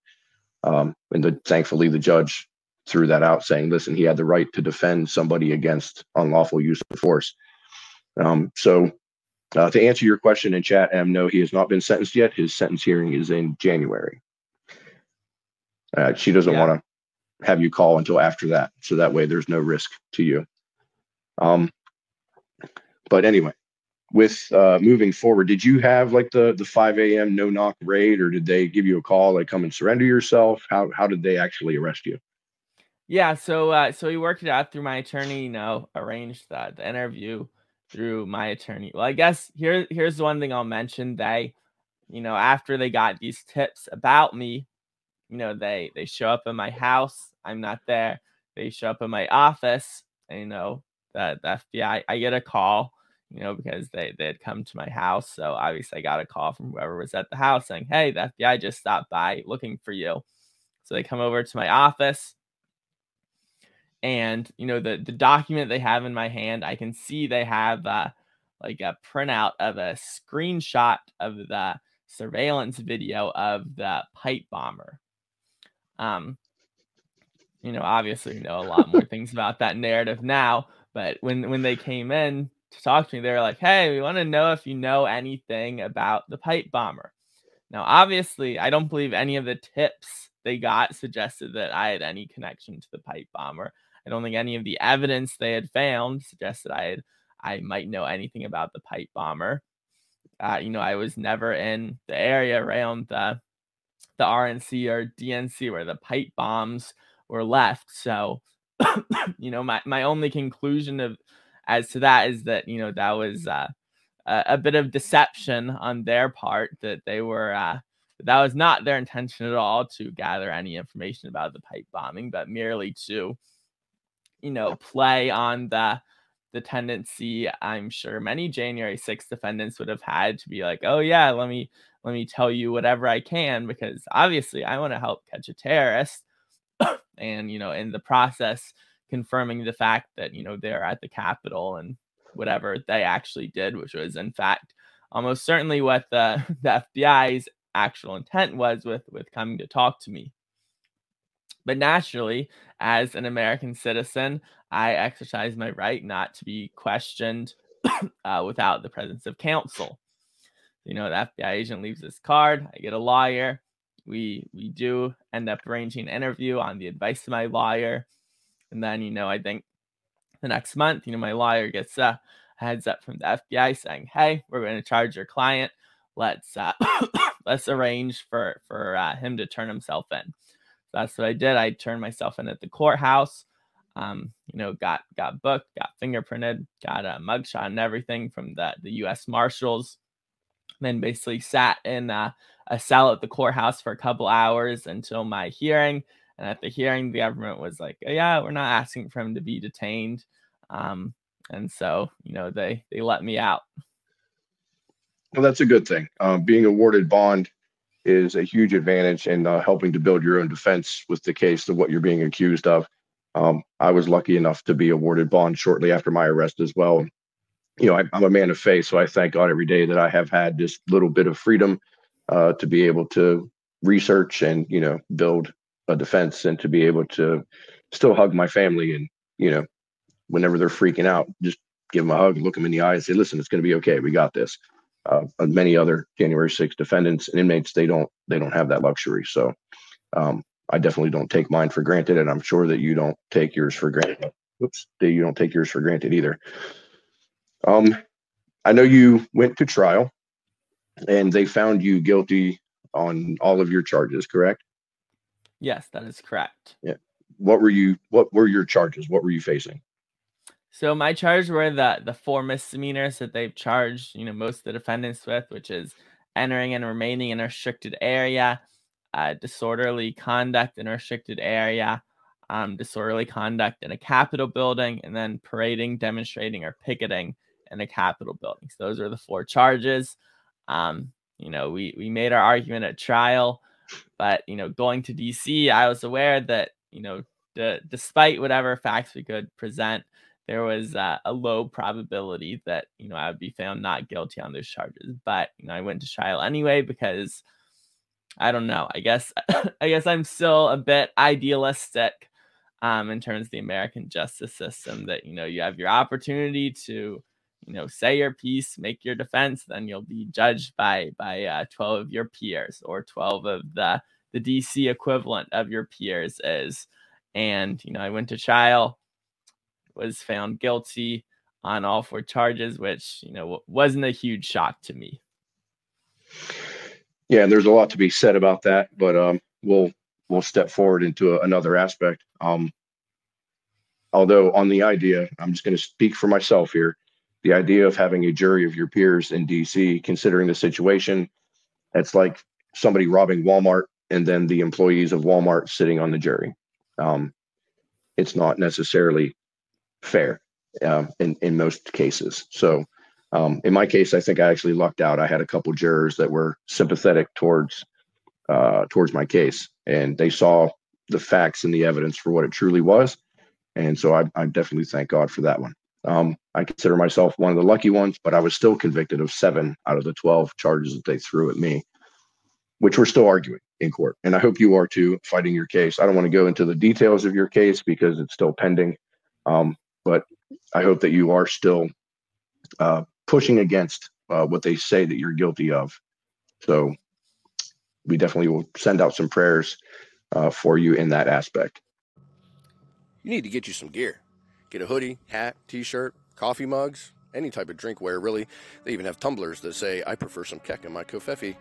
Speaker 3: Um, and the, thankfully, the judge threw that out, saying, "Listen, he had the right to defend somebody against unlawful use of force." Um, so uh, to answer your question in chat, M, no, he has not been sentenced yet. His sentence hearing is in January. Uh, she doesn't yeah. want to have you call until after that, so that way there's no risk to you. Um, but anyway, with uh, moving forward, did you have like the the 5 a.m. no knock raid, or did they give you a call like come and surrender yourself? How how did they actually arrest you?
Speaker 4: Yeah, so uh, so we worked it out through my attorney. You know, arranged the, the interview through my attorney. Well, I guess here here's the one thing I'll mention. They, you know, after they got these tips about me, you know, they they show up in my house. I'm not there. They show up in my office. And, you know, the, the FBI. I get a call, you know, because they they had come to my house. So obviously, I got a call from whoever was at the house saying, "Hey, the FBI just stopped by looking for you." So they come over to my office and you know the the document they have in my hand i can see they have uh, like a printout of a screenshot of the surveillance video of the pipe bomber um you know obviously know a lot more things about that narrative now but when when they came in to talk to me they were like hey we want to know if you know anything about the pipe bomber now obviously i don't believe any of the tips they got suggested that i had any connection to the pipe bomber I don't think any of the evidence they had found suggested I had I might know anything about the pipe bomber. Uh, you know, I was never in the area around the the RNC or DNC where the pipe bombs were left. So, you know, my my only conclusion of as to that is that you know that was uh, a, a, bit of deception on their part that they were uh, that was not their intention at all to gather any information about the pipe bombing, but merely to you know, play on the the tendency I'm sure many January 6th defendants would have had to be like, oh yeah, let me let me tell you whatever I can because obviously I want to help catch a terrorist. and you know, in the process, confirming the fact that you know they're at the Capitol and whatever they actually did, which was in fact almost certainly what the, the FBI's actual intent was with with coming to talk to me. But naturally, as an American citizen, I exercise my right not to be questioned uh, without the presence of counsel. You know, the FBI agent leaves this card, I get a lawyer. we we do end up arranging an interview on the advice of my lawyer, and then you know I think the next month, you know, my lawyer gets a heads up from the FBI saying, "Hey, we're going to charge your client. Let's uh, let's arrange for for uh, him to turn himself in." So that's what I did. I turned myself in at the courthouse. Um, you know, got got booked, got fingerprinted, got a mugshot and everything from the the U.S. Marshals. Then basically sat in uh, a cell at the courthouse for a couple hours until my hearing. And at the hearing, the government was like, "Yeah, we're not asking for him to be detained." Um, and so, you know, they they let me out.
Speaker 3: Well, that's a good thing. Um, being awarded bond is a huge advantage in uh, helping to build your own defense with the case of what you're being accused of. Um, I was lucky enough to be awarded bond shortly after my arrest as well. You know, I, am a man of faith, so I thank God every day that I have had this little bit of freedom uh, to be able to research and you know build a defense and to be able to still hug my family and you know whenever they're freaking out, just give them a hug, look them in the eye, and say, "Listen, it's going to be okay. We got this." Uh, many other January 6 defendants and inmates, they don't they don't have that luxury. So um, I definitely don't take mine for granted, and I'm sure that you don't take yours for granted. That you don't take yours for granted either. Um, I know you went to trial, and they found you guilty on all of your charges, correct?
Speaker 4: Yes, that is correct.
Speaker 3: Yeah. What were you? What were your charges? What were you facing?
Speaker 4: So my charges were the the four misdemeanors that they've charged, you know, most of the defendants with, which is entering and remaining in a restricted area, uh, disorderly conduct in a restricted area, um, disorderly conduct in a Capitol building, and then parading, demonstrating, or picketing in a Capitol building. So those are the four charges. Um, you know, we we made our argument at trial, but you know, going to DC, I was aware that you know, the, despite whatever facts we could present, there was uh, a low probability that you know I would be found not guilty on those charges. But you know I went to trial anyway because I don't know. I guess I guess I'm still a bit idealistic um, in terms of the American justice system. That you know you have your opportunity to you know say your piece, make your defense, then you'll be judged by by uh, 12 of your peers or 12 of the the DC equivalent of your peers is. And you know I went to trial was found guilty on all four charges, which you know wasn't a huge shock to me.
Speaker 3: Yeah, there's a lot to be said about that, but um, we'll we'll step forward into a, another aspect. Um, although on the idea, I'm just going to speak for myself here. The idea of having a jury of your peers in DC, considering the situation, it's like somebody robbing Walmart and then the employees of Walmart sitting on the jury. Um, it's not necessarily fair uh, in in most cases. So um, in my case, I think I actually lucked out. I had a couple jurors that were sympathetic towards uh, towards my case, and they saw the facts and the evidence for what it truly was. And so I, I definitely thank God for that one. Um, I consider myself one of the lucky ones, but I was still convicted of seven out of the 12 charges that they threw at me, which we're still arguing in court. And I hope you are too, fighting your case. I don't want to go into the details of your case because it's still pending. Um, but I hope that you are still uh, pushing against uh, what they say that you're guilty of. So we definitely will send out some prayers uh, for you in that aspect. You need to get you some gear. Get a hoodie, hat, t shirt, coffee mugs, any type of drinkware, really. They even have tumblers that say, I prefer some kek in my covfefe.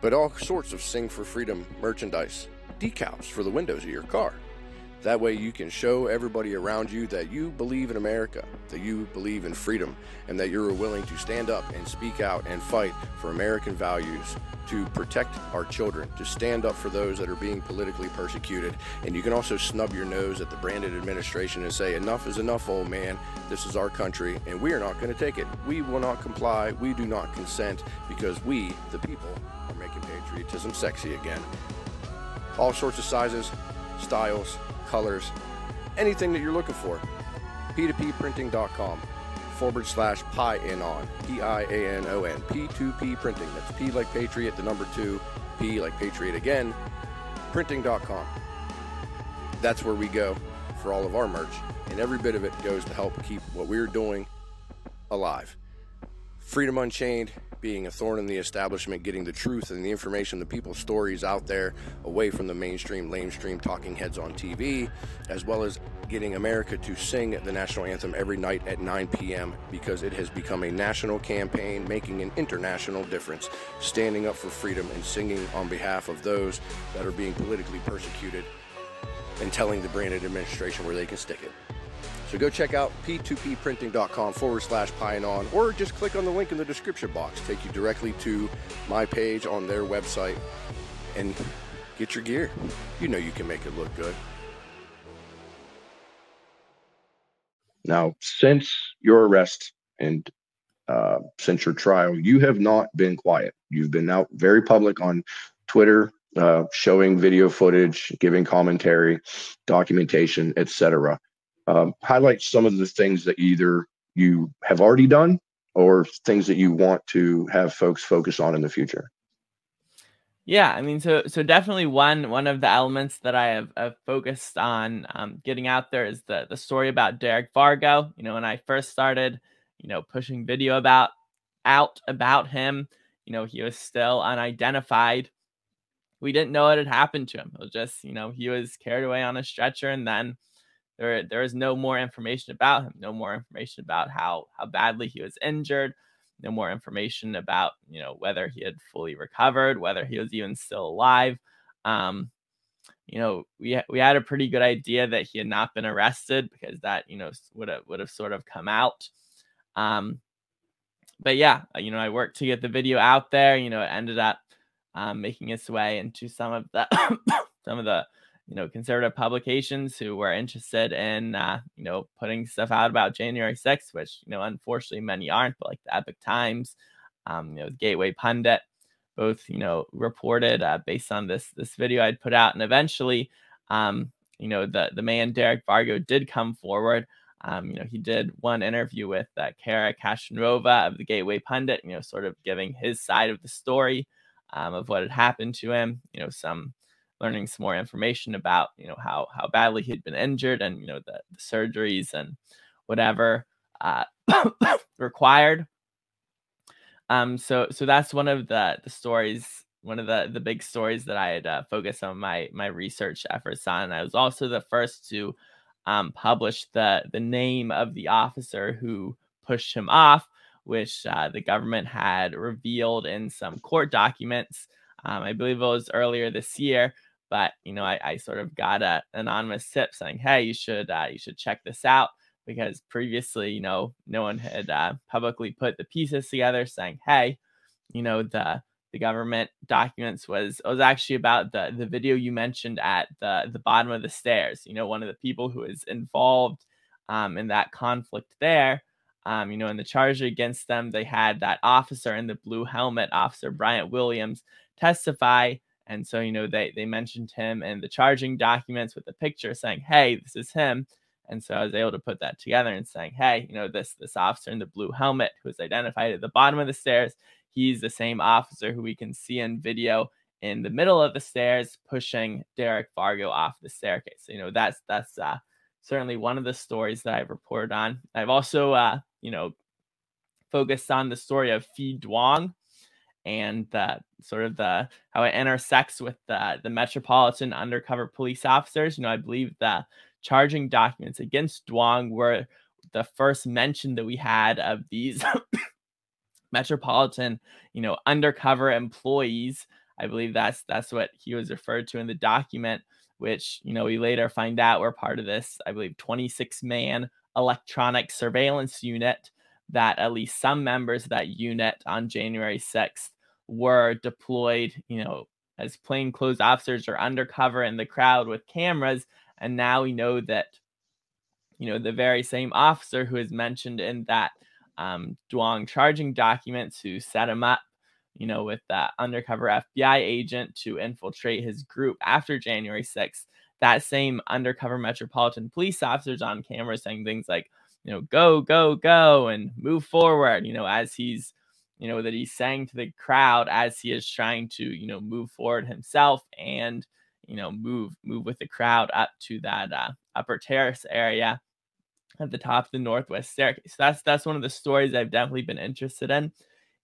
Speaker 3: But all sorts of Sing for Freedom merchandise, decals for the windows of your car that way, you can show everybody around you that you believe in America, that you believe in freedom, and that you're willing to stand up and speak out and fight for American values, to protect our children, to stand up for those that are being politically persecuted. And you can also snub your nose at the Brandon administration and say, Enough is enough, old man. This is our country, and we are not going to take it. We will not comply. We do not consent because we, the people, are making patriotism sexy again. All sorts of sizes, styles, colors, anything that you're looking for. P2Pprinting.com forward slash PiAnon, P I A N O N, P2P Printing. That's P like Patriot, the number two, P like Patriot again, printing.com. That's where we go for all of our merch, and every bit of it goes to help keep what we're doing alive. Freedom Unchained, being a thorn in the establishment, getting the truth and the information, the people's stories out there away from the mainstream, lamestream talking heads on TV, as well as getting America to sing the national anthem every night at 9 p.m. because it has become a national campaign making an international difference, standing up for freedom and singing on behalf of those that are being politically persecuted and telling the Brandon administration where they can stick it. So go check out p2pprinting.com forward slash PiAnon or just click on the link in the description box. Take you directly to my page on their website and get your gear. You know you can make it look good. Now, since your arrest and uh, since your trial, you have not been quiet. You've been out very public on Twitter, uh, showing video footage, giving commentary, documentation, etc um, highlight some of the things that either you have already done or things that you want to have folks focus on in the future.
Speaker 4: Yeah, I mean, so so definitely one one of the elements that I have, have focused on um, getting out there is the the story about Derek Vargo. You know, when I first started, you know, pushing video about out about him, you know, he was still unidentified. We didn't know what had happened to him. It was just, you know, he was carried away on a stretcher, and then there, there is no more information about him, no more information about how how badly he was injured, no more information about you know whether he had fully recovered, whether he was even still alive. Um, you know, we we had a pretty good idea that he had not been arrested because that you know would have would have sort of come out. Um, but yeah, uh, you know, I worked to get the video out there. You know, it ended up um, making its way into some of the some of the you know conservative publications who were interested in uh, you know putting stuff out about January 6th, which you know unfortunately many aren't, but like the Epoch Times, um, you know, Gateway Pundit, both you know reported uh, based on this this video I'd put out, and eventually, um, you know, the the man Derek Vargo did come forward. Um, you know, he did one interview with uh, Cara Castronuova of the Gateway Pundit, you know, sort of giving his side of the story um, of what had happened to him. You know, some learning some more information about you know how how badly he'd been injured and you know the, the surgeries and whatever uh, required. Um, so so that's one of the the stories, one of the the big stories that I had uh, focused on my my research efforts on. I was also the first to um, publish the the name of the officer who pushed him off, which uh, the government had revealed in some court documents. Um, I believe it was earlier this year, but you know, I, I sort of got a anonymous tip saying, "Hey, you should uh, you should check this out." Because previously, you know, no one had uh, publicly put the pieces together, saying, "Hey, you know, the the government documents was was actually about the the video you mentioned at the the bottom of the stairs. You know, one of the people who was involved um, in that conflict there. Um, you know, in the charge against them, they had that officer in the blue helmet, Officer Bryant Williams, testify and so, you know, they they mentioned him in the charging documents with the picture saying, "Hey, this is him." And so I was able to put that together and saying, "Hey, you know, this this officer in the blue helmet who was identified at the bottom of the stairs, he's the same officer who we can see in video in the middle of the stairs pushing Derek Vargo off the staircase." So, you know, that's that's uh, certainly one of the stories that I've reported on. I've also, uh, you know, focused on the story of Phi Duong, and sort of the how it intersects with the the metropolitan undercover police officers. You know, I believe the charging documents against Duong were the first mention that we had of these metropolitan, you know, undercover employees. I believe that's that's what he was referred to in the document, which you know we later find out were part of this. I believe 26 man electronic surveillance unit that at least some members of that unit on January 6th were deployed, you know, as plainclothes officers or undercover in the crowd with cameras. And now we know that, you know, the very same officer who is mentioned in that um, Duong charging documents who set him up, you know, with that undercover FBI agent to infiltrate his group after January 6th. That same undercover Metropolitan Police officers on camera saying things like, you know, go, go, go, and move forward, you know, as he's you know, that he's saying to the crowd as he is trying to, you know, move forward himself and, you know, move move with the crowd up to that uh, upper terrace area at the top of the northwest staircase. That's that's one of the stories I've definitely been interested in.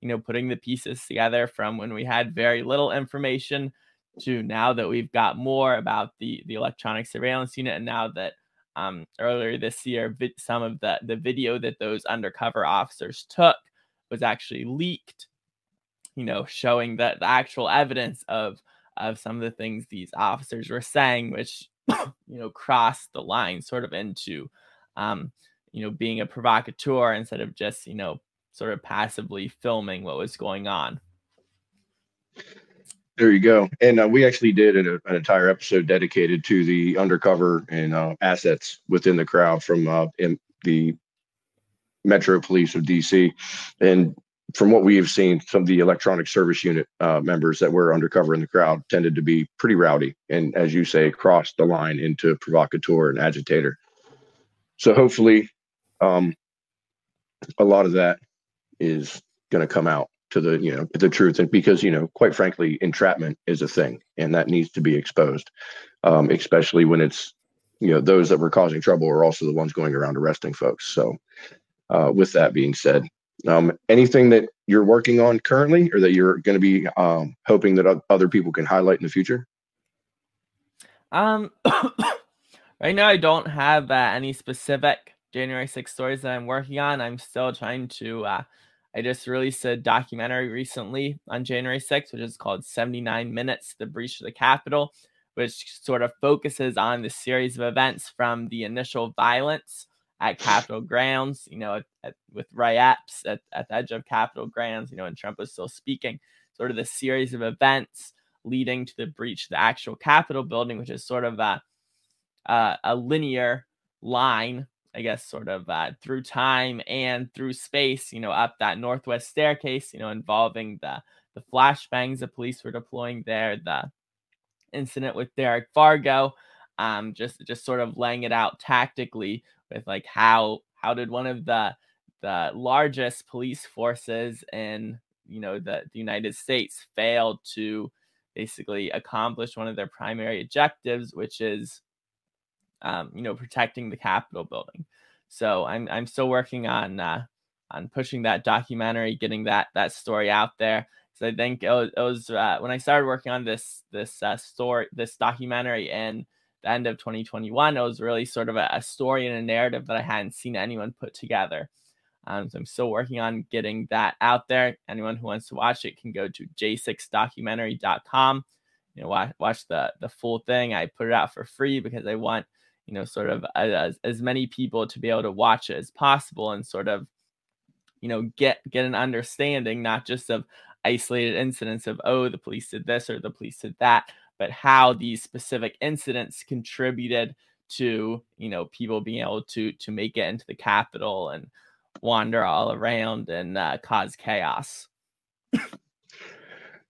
Speaker 4: you know, putting the pieces together from when we had very little information to now that we've got more about the the electronic surveillance unit, and now that um, earlier this year, some of the the video that those undercover officers took was actually leaked. You know, showing that the actual evidence of of some of the things these officers were saying, which you know crossed the line sort of into um, you know being a provocateur instead of just you know sort of passively filming what was going on.
Speaker 3: There you go. And uh, we actually did an, an, entire episode dedicated to the undercover and uh, assets within the crowd from uh, in the Metro Police of DC. And from what we have seen, some of the electronic surveillance unit uh, members that were undercover in the crowd tended to be pretty rowdy. And as you say, crossed the line into provocateur and agitator. So hopefully, um, a lot of that is going to come out to the you know the truth and because you know quite frankly entrapment is a thing and that needs to be exposed um, especially when it's you know those that were causing trouble are also the ones going around arresting folks so uh, with that being said. Um, anything that you're working on currently or that you're going to be um, hoping that other people can highlight in the future?
Speaker 4: Um right now i don't have uh, any specific january 6 stories that i'm working on. I'm still trying to uh, I just released a documentary recently on January 6th, which is called 79 Minutes The Breach of the Capitol, which sort of focuses on the series of events from the initial violence at Capitol grounds, you know, at, at, with riots at, at the edge of Capitol grounds, you know, and Trump was still speaking, sort of the series of events leading to the breach of the actual Capitol building, which is sort of a, a, a linear line I guess, sort of uh, through time and through space, you know, up that northwest staircase, you know, involving the the flashbangs the police were deploying there, the incident with Derek Vargo, um, just just sort of laying it out tactically with like how how did one of the the largest police forces in you know the, the United States fail to basically accomplish one of their primary objectives, which is um, you know, protecting the Capitol building. So I'm I'm still working on uh, on pushing that documentary, getting that that story out there. So I think it was, it was uh, when I started working on this this uh, story, this documentary in the end of 2021. It was really sort of a, a story and a narrative that I hadn't seen anyone put together. Um, so I'm still working on getting that out there. Anyone who wants to watch it can go to j6documentary.com. You know, watch, watch the the full thing. I put it out for free because I want you know, sort of as, as many people to be able to watch it as possible and sort of, you know, get get an understanding not just of isolated incidents of oh the police did this or the police did that, but how these specific incidents contributed to you know people being able to to make it into the Capitol and wander all around and uh, cause chaos.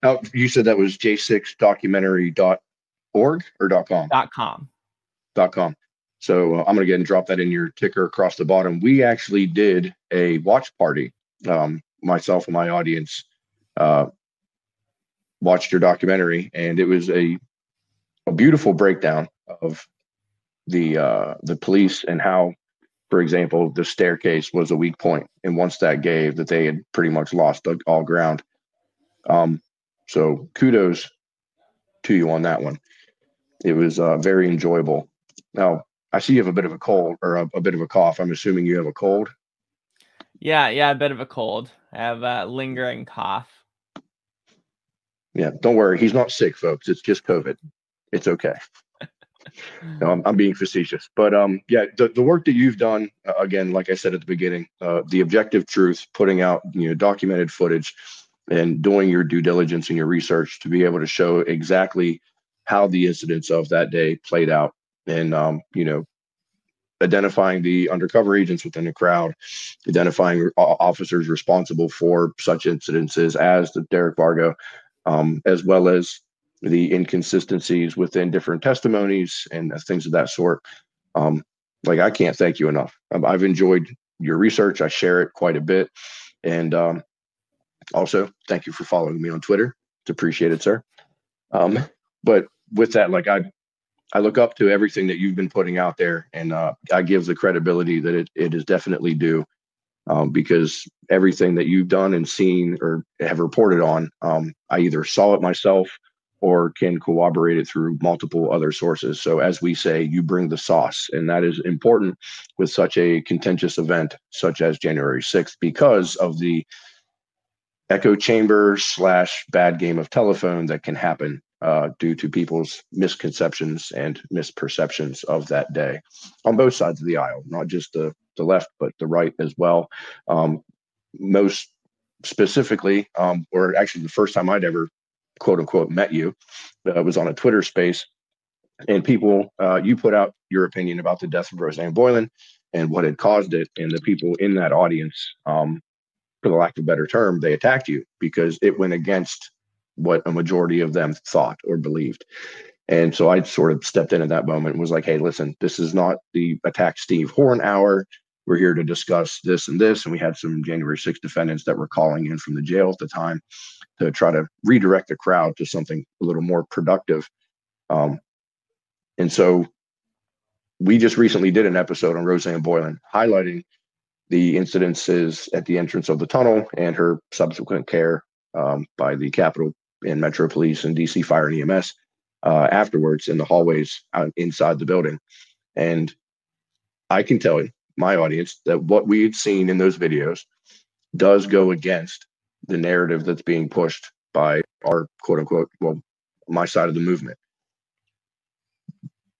Speaker 3: Now, you said that was j6documentary.org or .com?
Speaker 4: .com.
Speaker 3: .com. So uh, I'm going to get and drop that in your ticker across the bottom. We actually did a watch party. Um, myself and my audience uh, watched your documentary, and it was a a beautiful breakdown of the uh, the police and how, for example, the staircase was a weak point, and once that gave, that they had pretty much lost all ground. Um, so kudos to you on that one. It was uh, very enjoyable. Now, I see you have a bit of a cold or a, a, bit of a cough. I'm assuming you have a cold.
Speaker 4: Yeah, yeah, a bit of a cold. I have a lingering cough.
Speaker 3: Yeah, don't worry. He's not sick, folks. It's just COVID. It's okay. no, I'm, I'm, being facetious, but um, yeah, the, the work that you've done, uh, again, like I said at the beginning, uh, the objective truth, putting out you know documented footage, and doing your due diligence and your research to be able to show exactly how the incidents of that day played out and um, you know identifying the undercover agents within the crowd, identifying officers responsible for such incidences as the Derek Vargo, um, as well as the inconsistencies within different testimonies and things of that sort. Um, like I can't thank you enough. I've enjoyed your research. I share it quite a bit, and um, also thank you for following me on Twitter. It's appreciated, sir. Um, but with that, like I I look up to everything that you've been putting out there, and uh, I give the credibility that it, it is definitely due. Um, because everything that you've done and seen or have reported on, um, I either saw it myself or can corroborate it through multiple other sources. So, as we say, you bring the sauce, and that is important with such a contentious event such as January 6th because of the echo chamber slash bad game of telephone that can happen uh, due to people's misconceptions and misperceptions of that day on both sides of the aisle, not just the, the left, but the right as well. Um, most specifically, um, or actually the first time I'd ever quote unquote met you uh, was on a Twitter space. And people, uh, you put out your opinion about the death of Rosanne Boyland and what had caused it. And the people in that audience, um, for the lack of a better term, they attacked you because it went against what a majority of them thought or believed. And so I sort of stepped in at that moment and was like, hey, listen, this is not the attack Steve Horn hour. We're here to discuss this and this. And we had some January 6 defendants that were calling in from the jail at the time to try to redirect the crowd to something a little more productive. Um, and so we just recently did an episode on Rosanne Boyland, highlighting the incidences at the entrance of the tunnel and her subsequent care um, by the Capitol and Metro Police and DC Fire and EMS uh, afterwards in the hallways out inside the building. And I can tell you, my audience, that what we had seen in those videos does go against the narrative that's being pushed by our quote unquote, well, my side of the movement.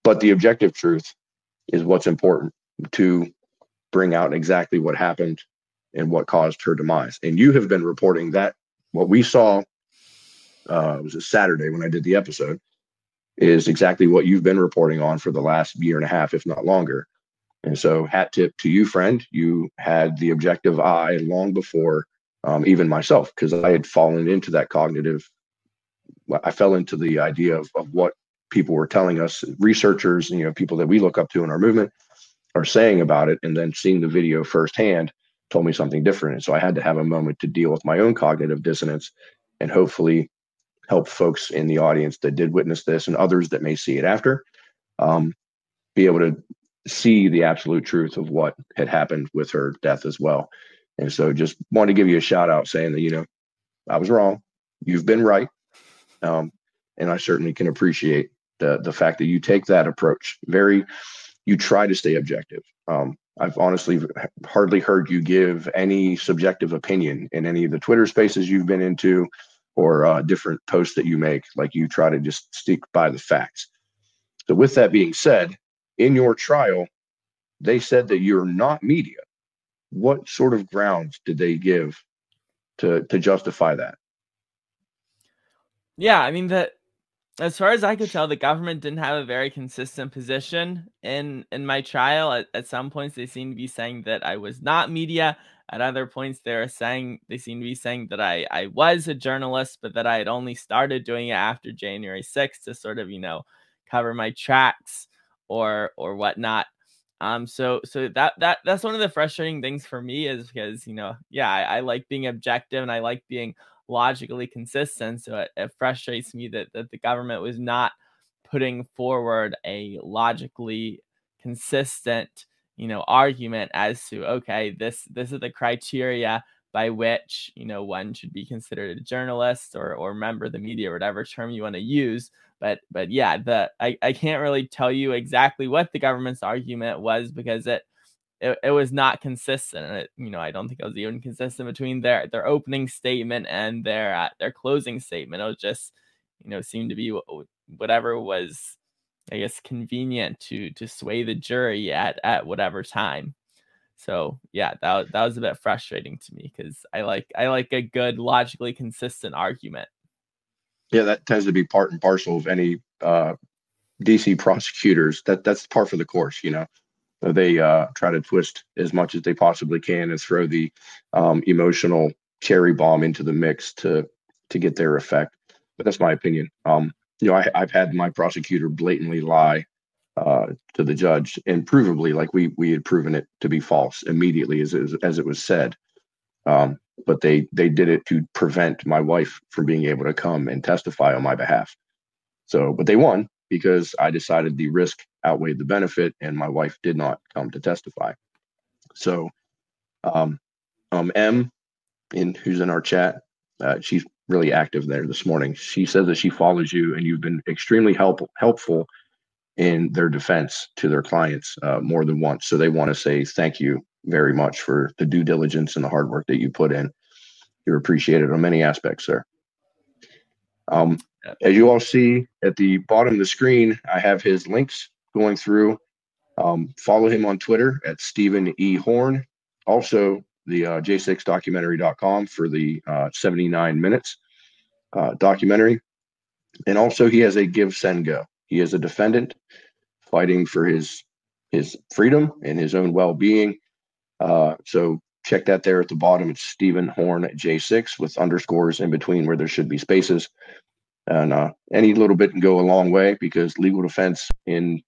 Speaker 3: But the objective truth is what's important to bring out exactly what happened and what caused her demise. And you have been reporting that what we saw uh, it was a Saturday when I did the episode is exactly what you've been reporting on for the last year and a half, if not longer. And so, hat tip to you, friend. You had the objective eye long before um, even myself, because I had fallen into that cognitive. I fell into the idea of, of what people were telling us, researchers, you know, people that we look up to in our movement are saying about it, and then seeing the video firsthand told me something different. And so I had to have a moment to deal with my own cognitive dissonance and hopefully help folks in the audience that did witness this and others that may see it after um, be able to see the absolute truth of what had happened with her death as well. And so just want to give you a shout out saying that, you know, I was wrong. You've been right. Um, and I certainly can appreciate the, the fact that you take that approach. Very, you try to stay objective. Um, I've honestly hardly heard you give any subjective opinion in any of the Twitter spaces you've been into or uh, different posts that you make. Like you try to just stick by the facts. So, with that being said, in your trial, they said that you're not media. What sort of grounds did they give to to justify that?
Speaker 4: Yeah, I mean that as far as I could tell, the government didn't have a very consistent position in in my trial. At, at some points, they seemed to be saying that I was not media. At other points, they're saying they seem to be saying that I I was a journalist, but that I had only started doing it after January 6th to sort of you know cover my tracks or or whatnot. Um, so so that that that's one of the frustrating things for me is because you know yeah I, I like being objective and I like being logically consistent. So it, it frustrates me that that the government was not putting forward a logically consistent you know argument as to okay this this is the criteria by which you know one should be considered a journalist or or member of the media or whatever term you want to use but but yeah the I, I can't really tell you exactly what the government's argument was because it it, it was not consistent and it, you know i don't think it was even consistent between their their opening statement and their uh, their closing statement. It was just you know seemed to be whatever was I guess convenient to to sway the jury at at whatever time. So yeah, that that was a bit frustrating to me because I like I like a good logically consistent argument.
Speaker 3: Yeah, that tends to be part and parcel of any uh, DC prosecutors. That that's par for the course, you know. They uh, try to twist as much as they possibly can and throw the um, emotional cherry bomb into the mix to to get their effect. But that's my opinion. Um, you know, I, have had my prosecutor blatantly lie uh, to the judge and provably, like we we had proven it to be false immediately as was, as it was said. Um, but they they did it to prevent my wife from being able to come and testify on my behalf. So, but they won because I decided the risk outweighed the benefit, and my wife did not come to testify. So, um, Um, M, in who's in our chat, uh, she's really active there this morning. She says that she follows you and you've been extremely help, helpful in their defense to their clients uh, more than once. So they want to say thank you very much for the due diligence and the hard work that you put in. You're appreciated on many aspects, sir. Um, as you all see at the bottom of the screen, I have his links going through. Um, follow him on Twitter at Stephen E. Horn. Also, the uh, j6documentary.com for the uh, 79 minutes uh, documentary. And also, he has a Give Send Go. He is a defendant fighting for his his freedom and his own well being. Uh, so check that there at the bottom. It's Stephen Horn J6 with underscores in between where there should be spaces. And uh, any little bit can go a long way because legal defense in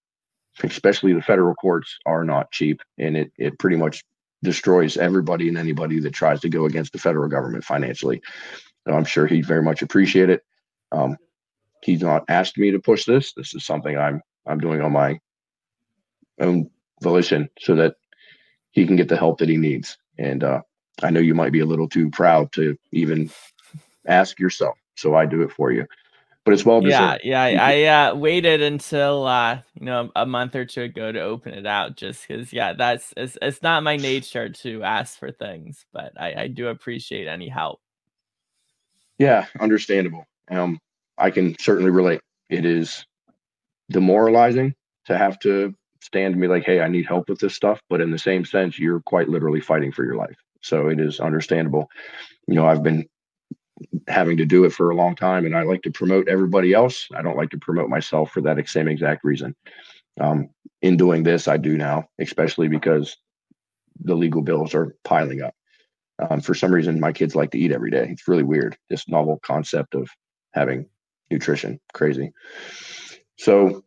Speaker 3: especially the federal courts are not cheap and it, it pretty much destroys everybody and anybody that tries to go against the federal government financially. I'm sure he'd very much appreciate it. Um, he's not asked me to push this. This is something I'm I'm doing on my own volition so that he can get the help that he needs. And uh, I know you might be a little too proud to even ask yourself, so I do it for you. But it's well
Speaker 4: deserved. Yeah, yeah. I, I uh, waited until uh, you know a month or two ago to open it out, just because. Yeah, that's it's, it's not my nature to ask for things, but I, I do appreciate any help.
Speaker 3: Yeah, understandable. Um, I can certainly relate. It is demoralizing to have to stand and be like, hey, I need help with this stuff. But in the same sense, you're quite literally fighting for your life. So it is understandable. You know, I've been having to do it for a long time and I like to promote everybody else. I don't like to promote myself for that same exact reason. Um, in doing this, I do now, especially because the legal bills are piling up. Um, for some reason, my kids like to eat every day. It's really weird. This novel concept of having nutrition, crazy. So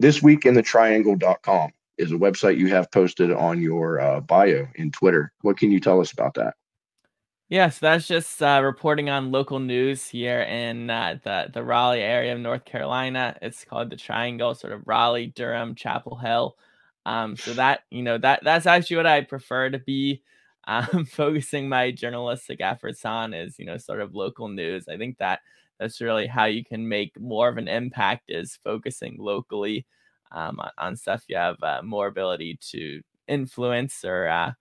Speaker 3: this week in the triangle.com is a website you have posted on your uh, bio in Twitter. What can you tell us about that?
Speaker 4: Yes, that's just uh, reporting on local news here in uh, the the Raleigh area of North Carolina. It's called the Triangle, sort of Raleigh, Durham, Chapel Hill. Um, so that you know that that's actually what I prefer to be um, focusing my journalistic efforts on is you know sort of local news. I think that that's really how you can make more of an impact is focusing locally um, on, stuff you have uh, more ability to influence or uh,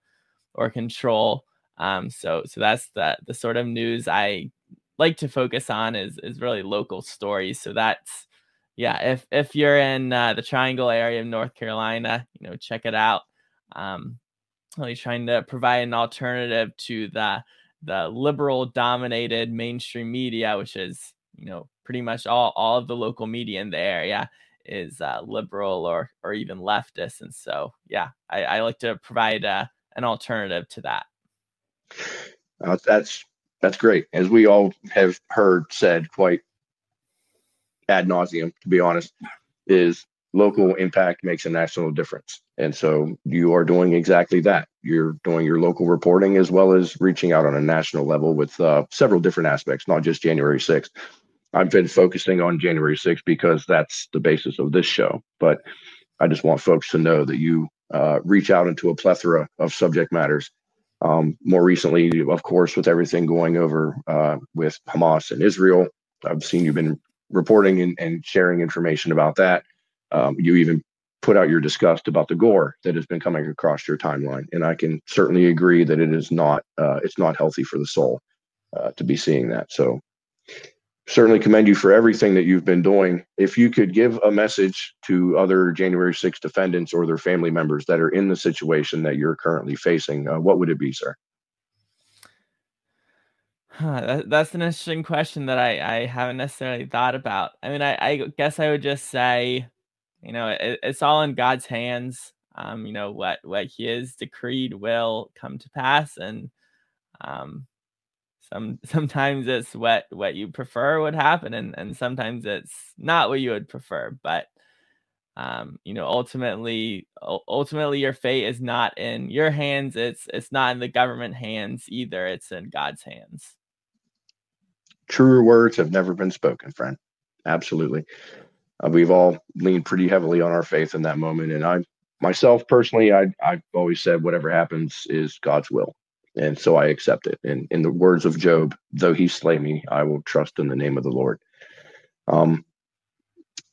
Speaker 4: or control. Um, so so that's the the sort of news I like to focus on is is really local stories. So that's yeah. If if you're in uh, the Triangle area of North Carolina, you know, check it out. Um, really trying to provide an alternative to the the liberal dominated mainstream media, which is, you know, pretty much all, all of the local media in the area is uh, liberal or, or even leftist. And so, yeah, I, I like to provide uh, an alternative to that.
Speaker 3: Uh, that's, that's great. As we all have heard said quite ad nauseum, to be honest, is local impact makes a national difference. And so you are doing exactly that. You're doing your local reporting as well as reaching out on a national level with uh, several different aspects, not just January 6th. I've been focusing on January 6th because that's the basis of this show. But I just want folks to know that you uh, reach out into a plethora of subject matters. Um, more recently, of course, with everything going over uh, with Hamas and Israel, I've seen you've been reporting and, and sharing information about that. Um, you even put out your disgust about the gore that has been coming across your timeline, and I can certainly agree that it is not uh, it's not healthy for the soul uh, to be seeing that. So certainly commend you for everything that you've been doing. If you could give a message to other January 6 defendants or their family members that are in the situation that you're currently facing, uh, what would it be, sir?
Speaker 4: Huh, that, that's an interesting question that I, I haven't necessarily thought about. I mean, I, I guess I would just say you know, it, it's all in God's hands. Um, you know what what He has decreed will come to pass, and um, some sometimes it's what what you prefer would happen, and and sometimes it's not what you would prefer. But um, you know, ultimately, ultimately, your fate is not in your hands. It's it's not in the government hands either. It's in God's hands.
Speaker 3: Truer words have never been spoken, friend. Absolutely uh, we've all leaned pretty heavily on our faith in that moment. And I myself personally, I, I've always said whatever happens is God's will. And so I accept it. And in the words of Job, though he slay me, I will trust in the name of the Lord. Um,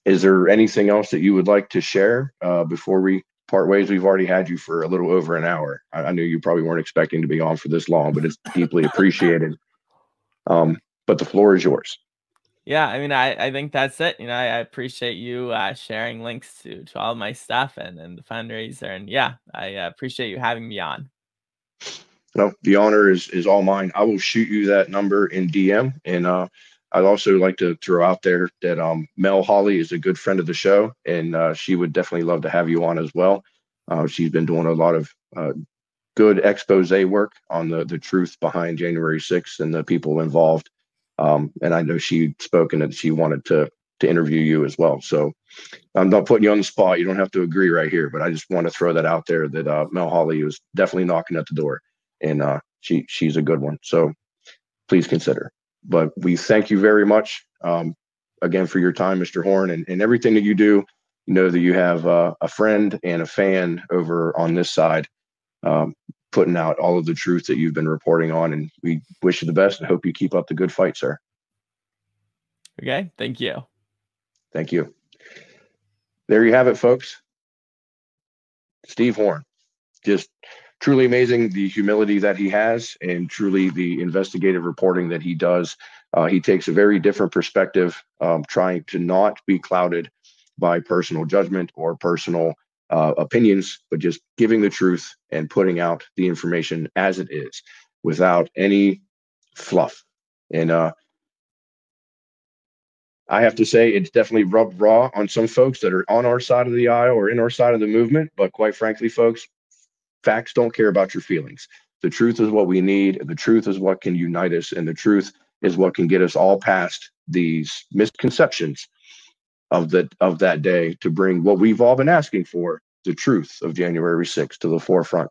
Speaker 3: is there anything else that you would like to share uh, before we part ways? We've already had you for a little over an hour. I, I knew you probably weren't expecting to be on for this long, but it's deeply appreciated. Um, but the floor is yours.
Speaker 4: Yeah, I mean, I, I think that's it. You know, I, I appreciate you uh, sharing links to to all my stuff and, and the fundraiser. And yeah, I uh, appreciate you having me on.
Speaker 3: No, the honor is is all mine. I will shoot you that number in DM, and uh, I'd also like to throw out there that um, Mel Holly is a good friend of the show, and uh, she would definitely love to have you on as well. Uh, she's been doing a lot of uh, good expose work on the the truth behind January 6th and the people involved. Um, and I know she spoke and that she wanted to to interview you as well. So I'm not putting you on the spot. You don't have to agree right here, but I just want to throw that out there that uh, Mel Holly was definitely knocking at the door, and uh, she she's a good one. So please consider. But we thank you very much um, again for your time, Mr. Horn, and, and everything that you do. You know that you have uh, a friend and a fan over on this side, um, putting out all of the truth that you've been reporting on. And we wish you the best and hope you keep up the good fight, sir.
Speaker 4: Okay. Thank you.
Speaker 3: Thank you. There you have it, folks. Steve Horn. Just truly amazing the humility that he has and truly the investigative reporting that he does. Uh, he takes a very different perspective, um, trying to not be clouded by personal judgment or personal uh, opinions, but just giving the truth and putting out the information as it is without any fluff. And uh, I have to say, it's definitely rubbed raw on some folks that are on our side of the aisle or in our side of the movement. But quite frankly, folks, facts don't care about your feelings. The truth is what we need. The truth is what can unite us. And the truth is what can get us all past these misconceptions of that of that day to bring what we've all been asking for, the truth of January 6th to the forefront.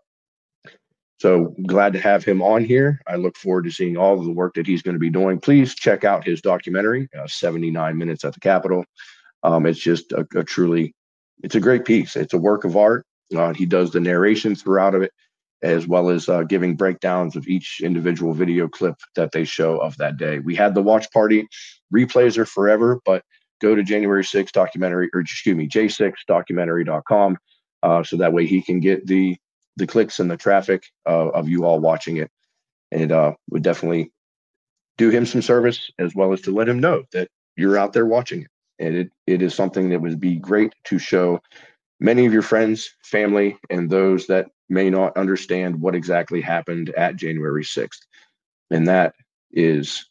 Speaker 3: So glad to have him on here. I look forward to seeing all of the work that he's going to be doing. Please check out his documentary, uh, 79 Minutes at the Capitol. Um, it's just a, a, truly, it's a great piece. It's a work of art. Uh, he does the narration throughout of it, as well as uh, giving breakdowns of each individual video clip that they show of that day. We had the watch party. Replays are forever, but go to January 6 documentary, or excuse me, j6documentary.com. Uh, so that way he can get the the clicks and the traffic uh, of you all watching it. And uh, would definitely do him some service as well as to let him know that you're out there watching it. And it, it is something that would be great to show many of your friends, family, and those that may not understand what exactly happened at January 6th. And that is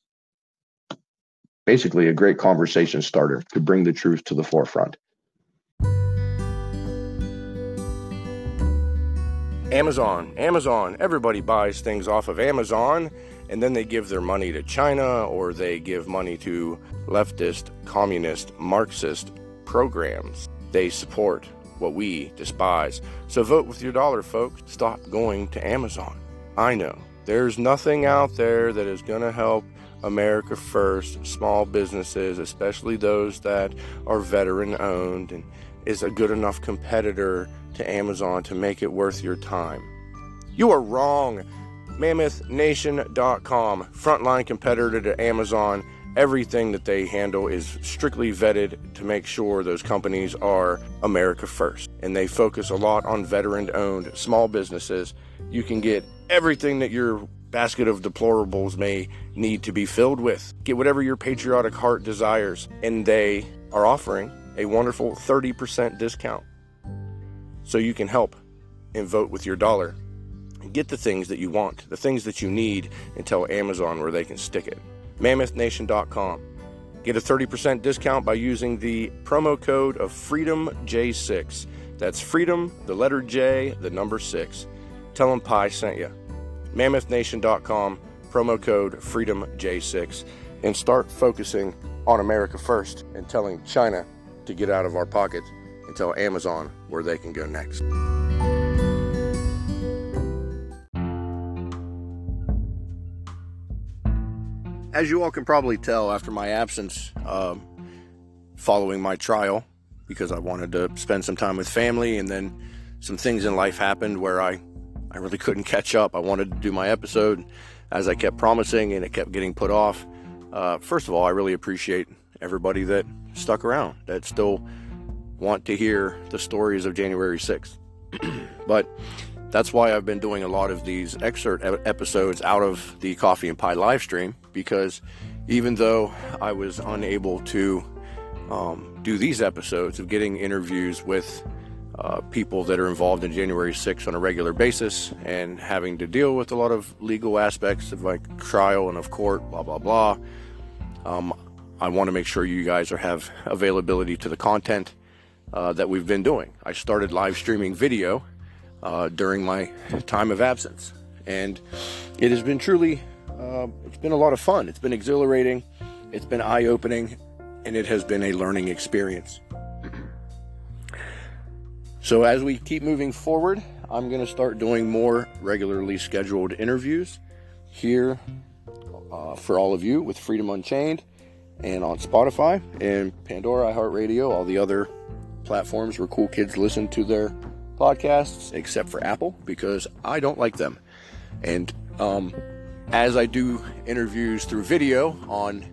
Speaker 3: basically a great conversation starter to bring the truth to the forefront. Amazon, Amazon, everybody buys things off of Amazon and then they give their money to China or they give money to leftist, communist, Marxist programs. They support what we despise. So vote with your dollar, folks. Stop going to Amazon. I know there's nothing out there that is going to help America first, small businesses, especially those that are veteran owned and is a good enough competitor to Amazon to make it worth your time. You are wrong. MammothNation.com, frontline competitor to Amazon. Everything that they handle is strictly vetted to make sure those companies are America first. And they focus a lot on veteran owned small businesses. You can get everything that your basket of deplorables may need to be filled with. Get whatever your patriotic heart desires, and they are offering a wonderful 30% discount. So you can help and vote with your dollar get the things that you want, the things that you need, and tell Amazon where they can stick it. MammothNation.com. Get a 30% discount by using the promo code of FreedomJ6. That's Freedom, the letter J, the number 6. Tell them Pi sent you. MammothNation.com, promo code FreedomJ6, and start focusing on America first and telling China to get out of our pockets and tell Amazon where they can go next. As you all can probably tell after my absence um, following my trial, because I wanted to spend some time with family and then some things in life happened where I, I really couldn't catch up. I wanted to do my episode as I kept promising and it kept getting put off. Uh, first of all, I really appreciate everybody that stuck around, that still want to hear the stories of January 6th. but that's why I've been doing a lot of these excerpt episodes out of the Coffee and Pie live stream because even though I was unable to um, do these episodes of getting interviews with uh, people that are involved in January 6th on a regular basis and having to deal with a lot of legal aspects of like trial and of court, blah, blah, blah. Um, I want to make sure you guys are, have availability to the content uh, that we've been doing. I started live streaming video uh, during my time of absence, and it has been truly, uh, it's been a lot of fun. It's been exhilarating, it's been eye opening, and it has been a learning experience. So, as we keep moving forward, I'm going to start doing more regularly scheduled interviews here uh, for all of you with Freedom Unchained and on Spotify and Pandora, iHeartRadio, all the other platforms where cool kids listen to their podcasts, except for Apple, because I don't like them. And um, as I do interviews through video on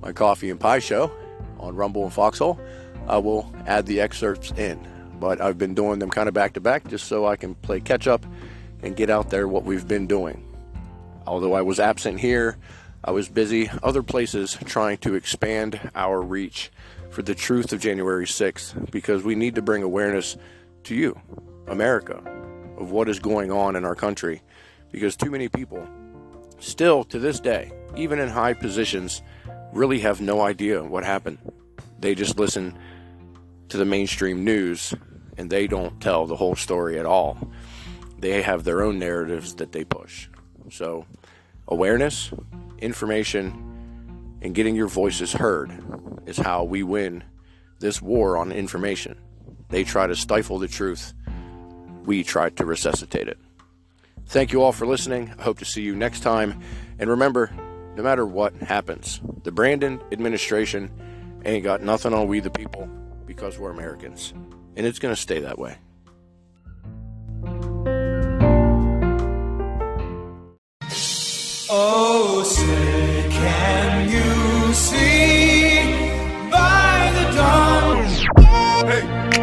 Speaker 3: my Coffee and Pie show on Rumble and Foxhole, I will add the excerpts in but I've been doing them kind of back to back just so I can play catch up and get out there what we've been doing. Although I was absent here, I was busy other places trying to expand our reach for the truth of January 6th because we need to bring awareness to you, America, of what is going on in our country because too many people still to this day, even in high positions, really have no idea what happened. They just listen to the mainstream news and they don't tell the whole story at all. They have their own narratives that they push. So, awareness, information, and getting your voices heard is how we win this war on information. They try to stifle the truth, we try to resuscitate it. Thank you all for listening. I hope to see you next time. And remember, no matter what happens, the Brandon administration ain't got nothing on we the people because we're Americans. And it's going to stay that way. Oh, say, can you see by the dawn? Hey.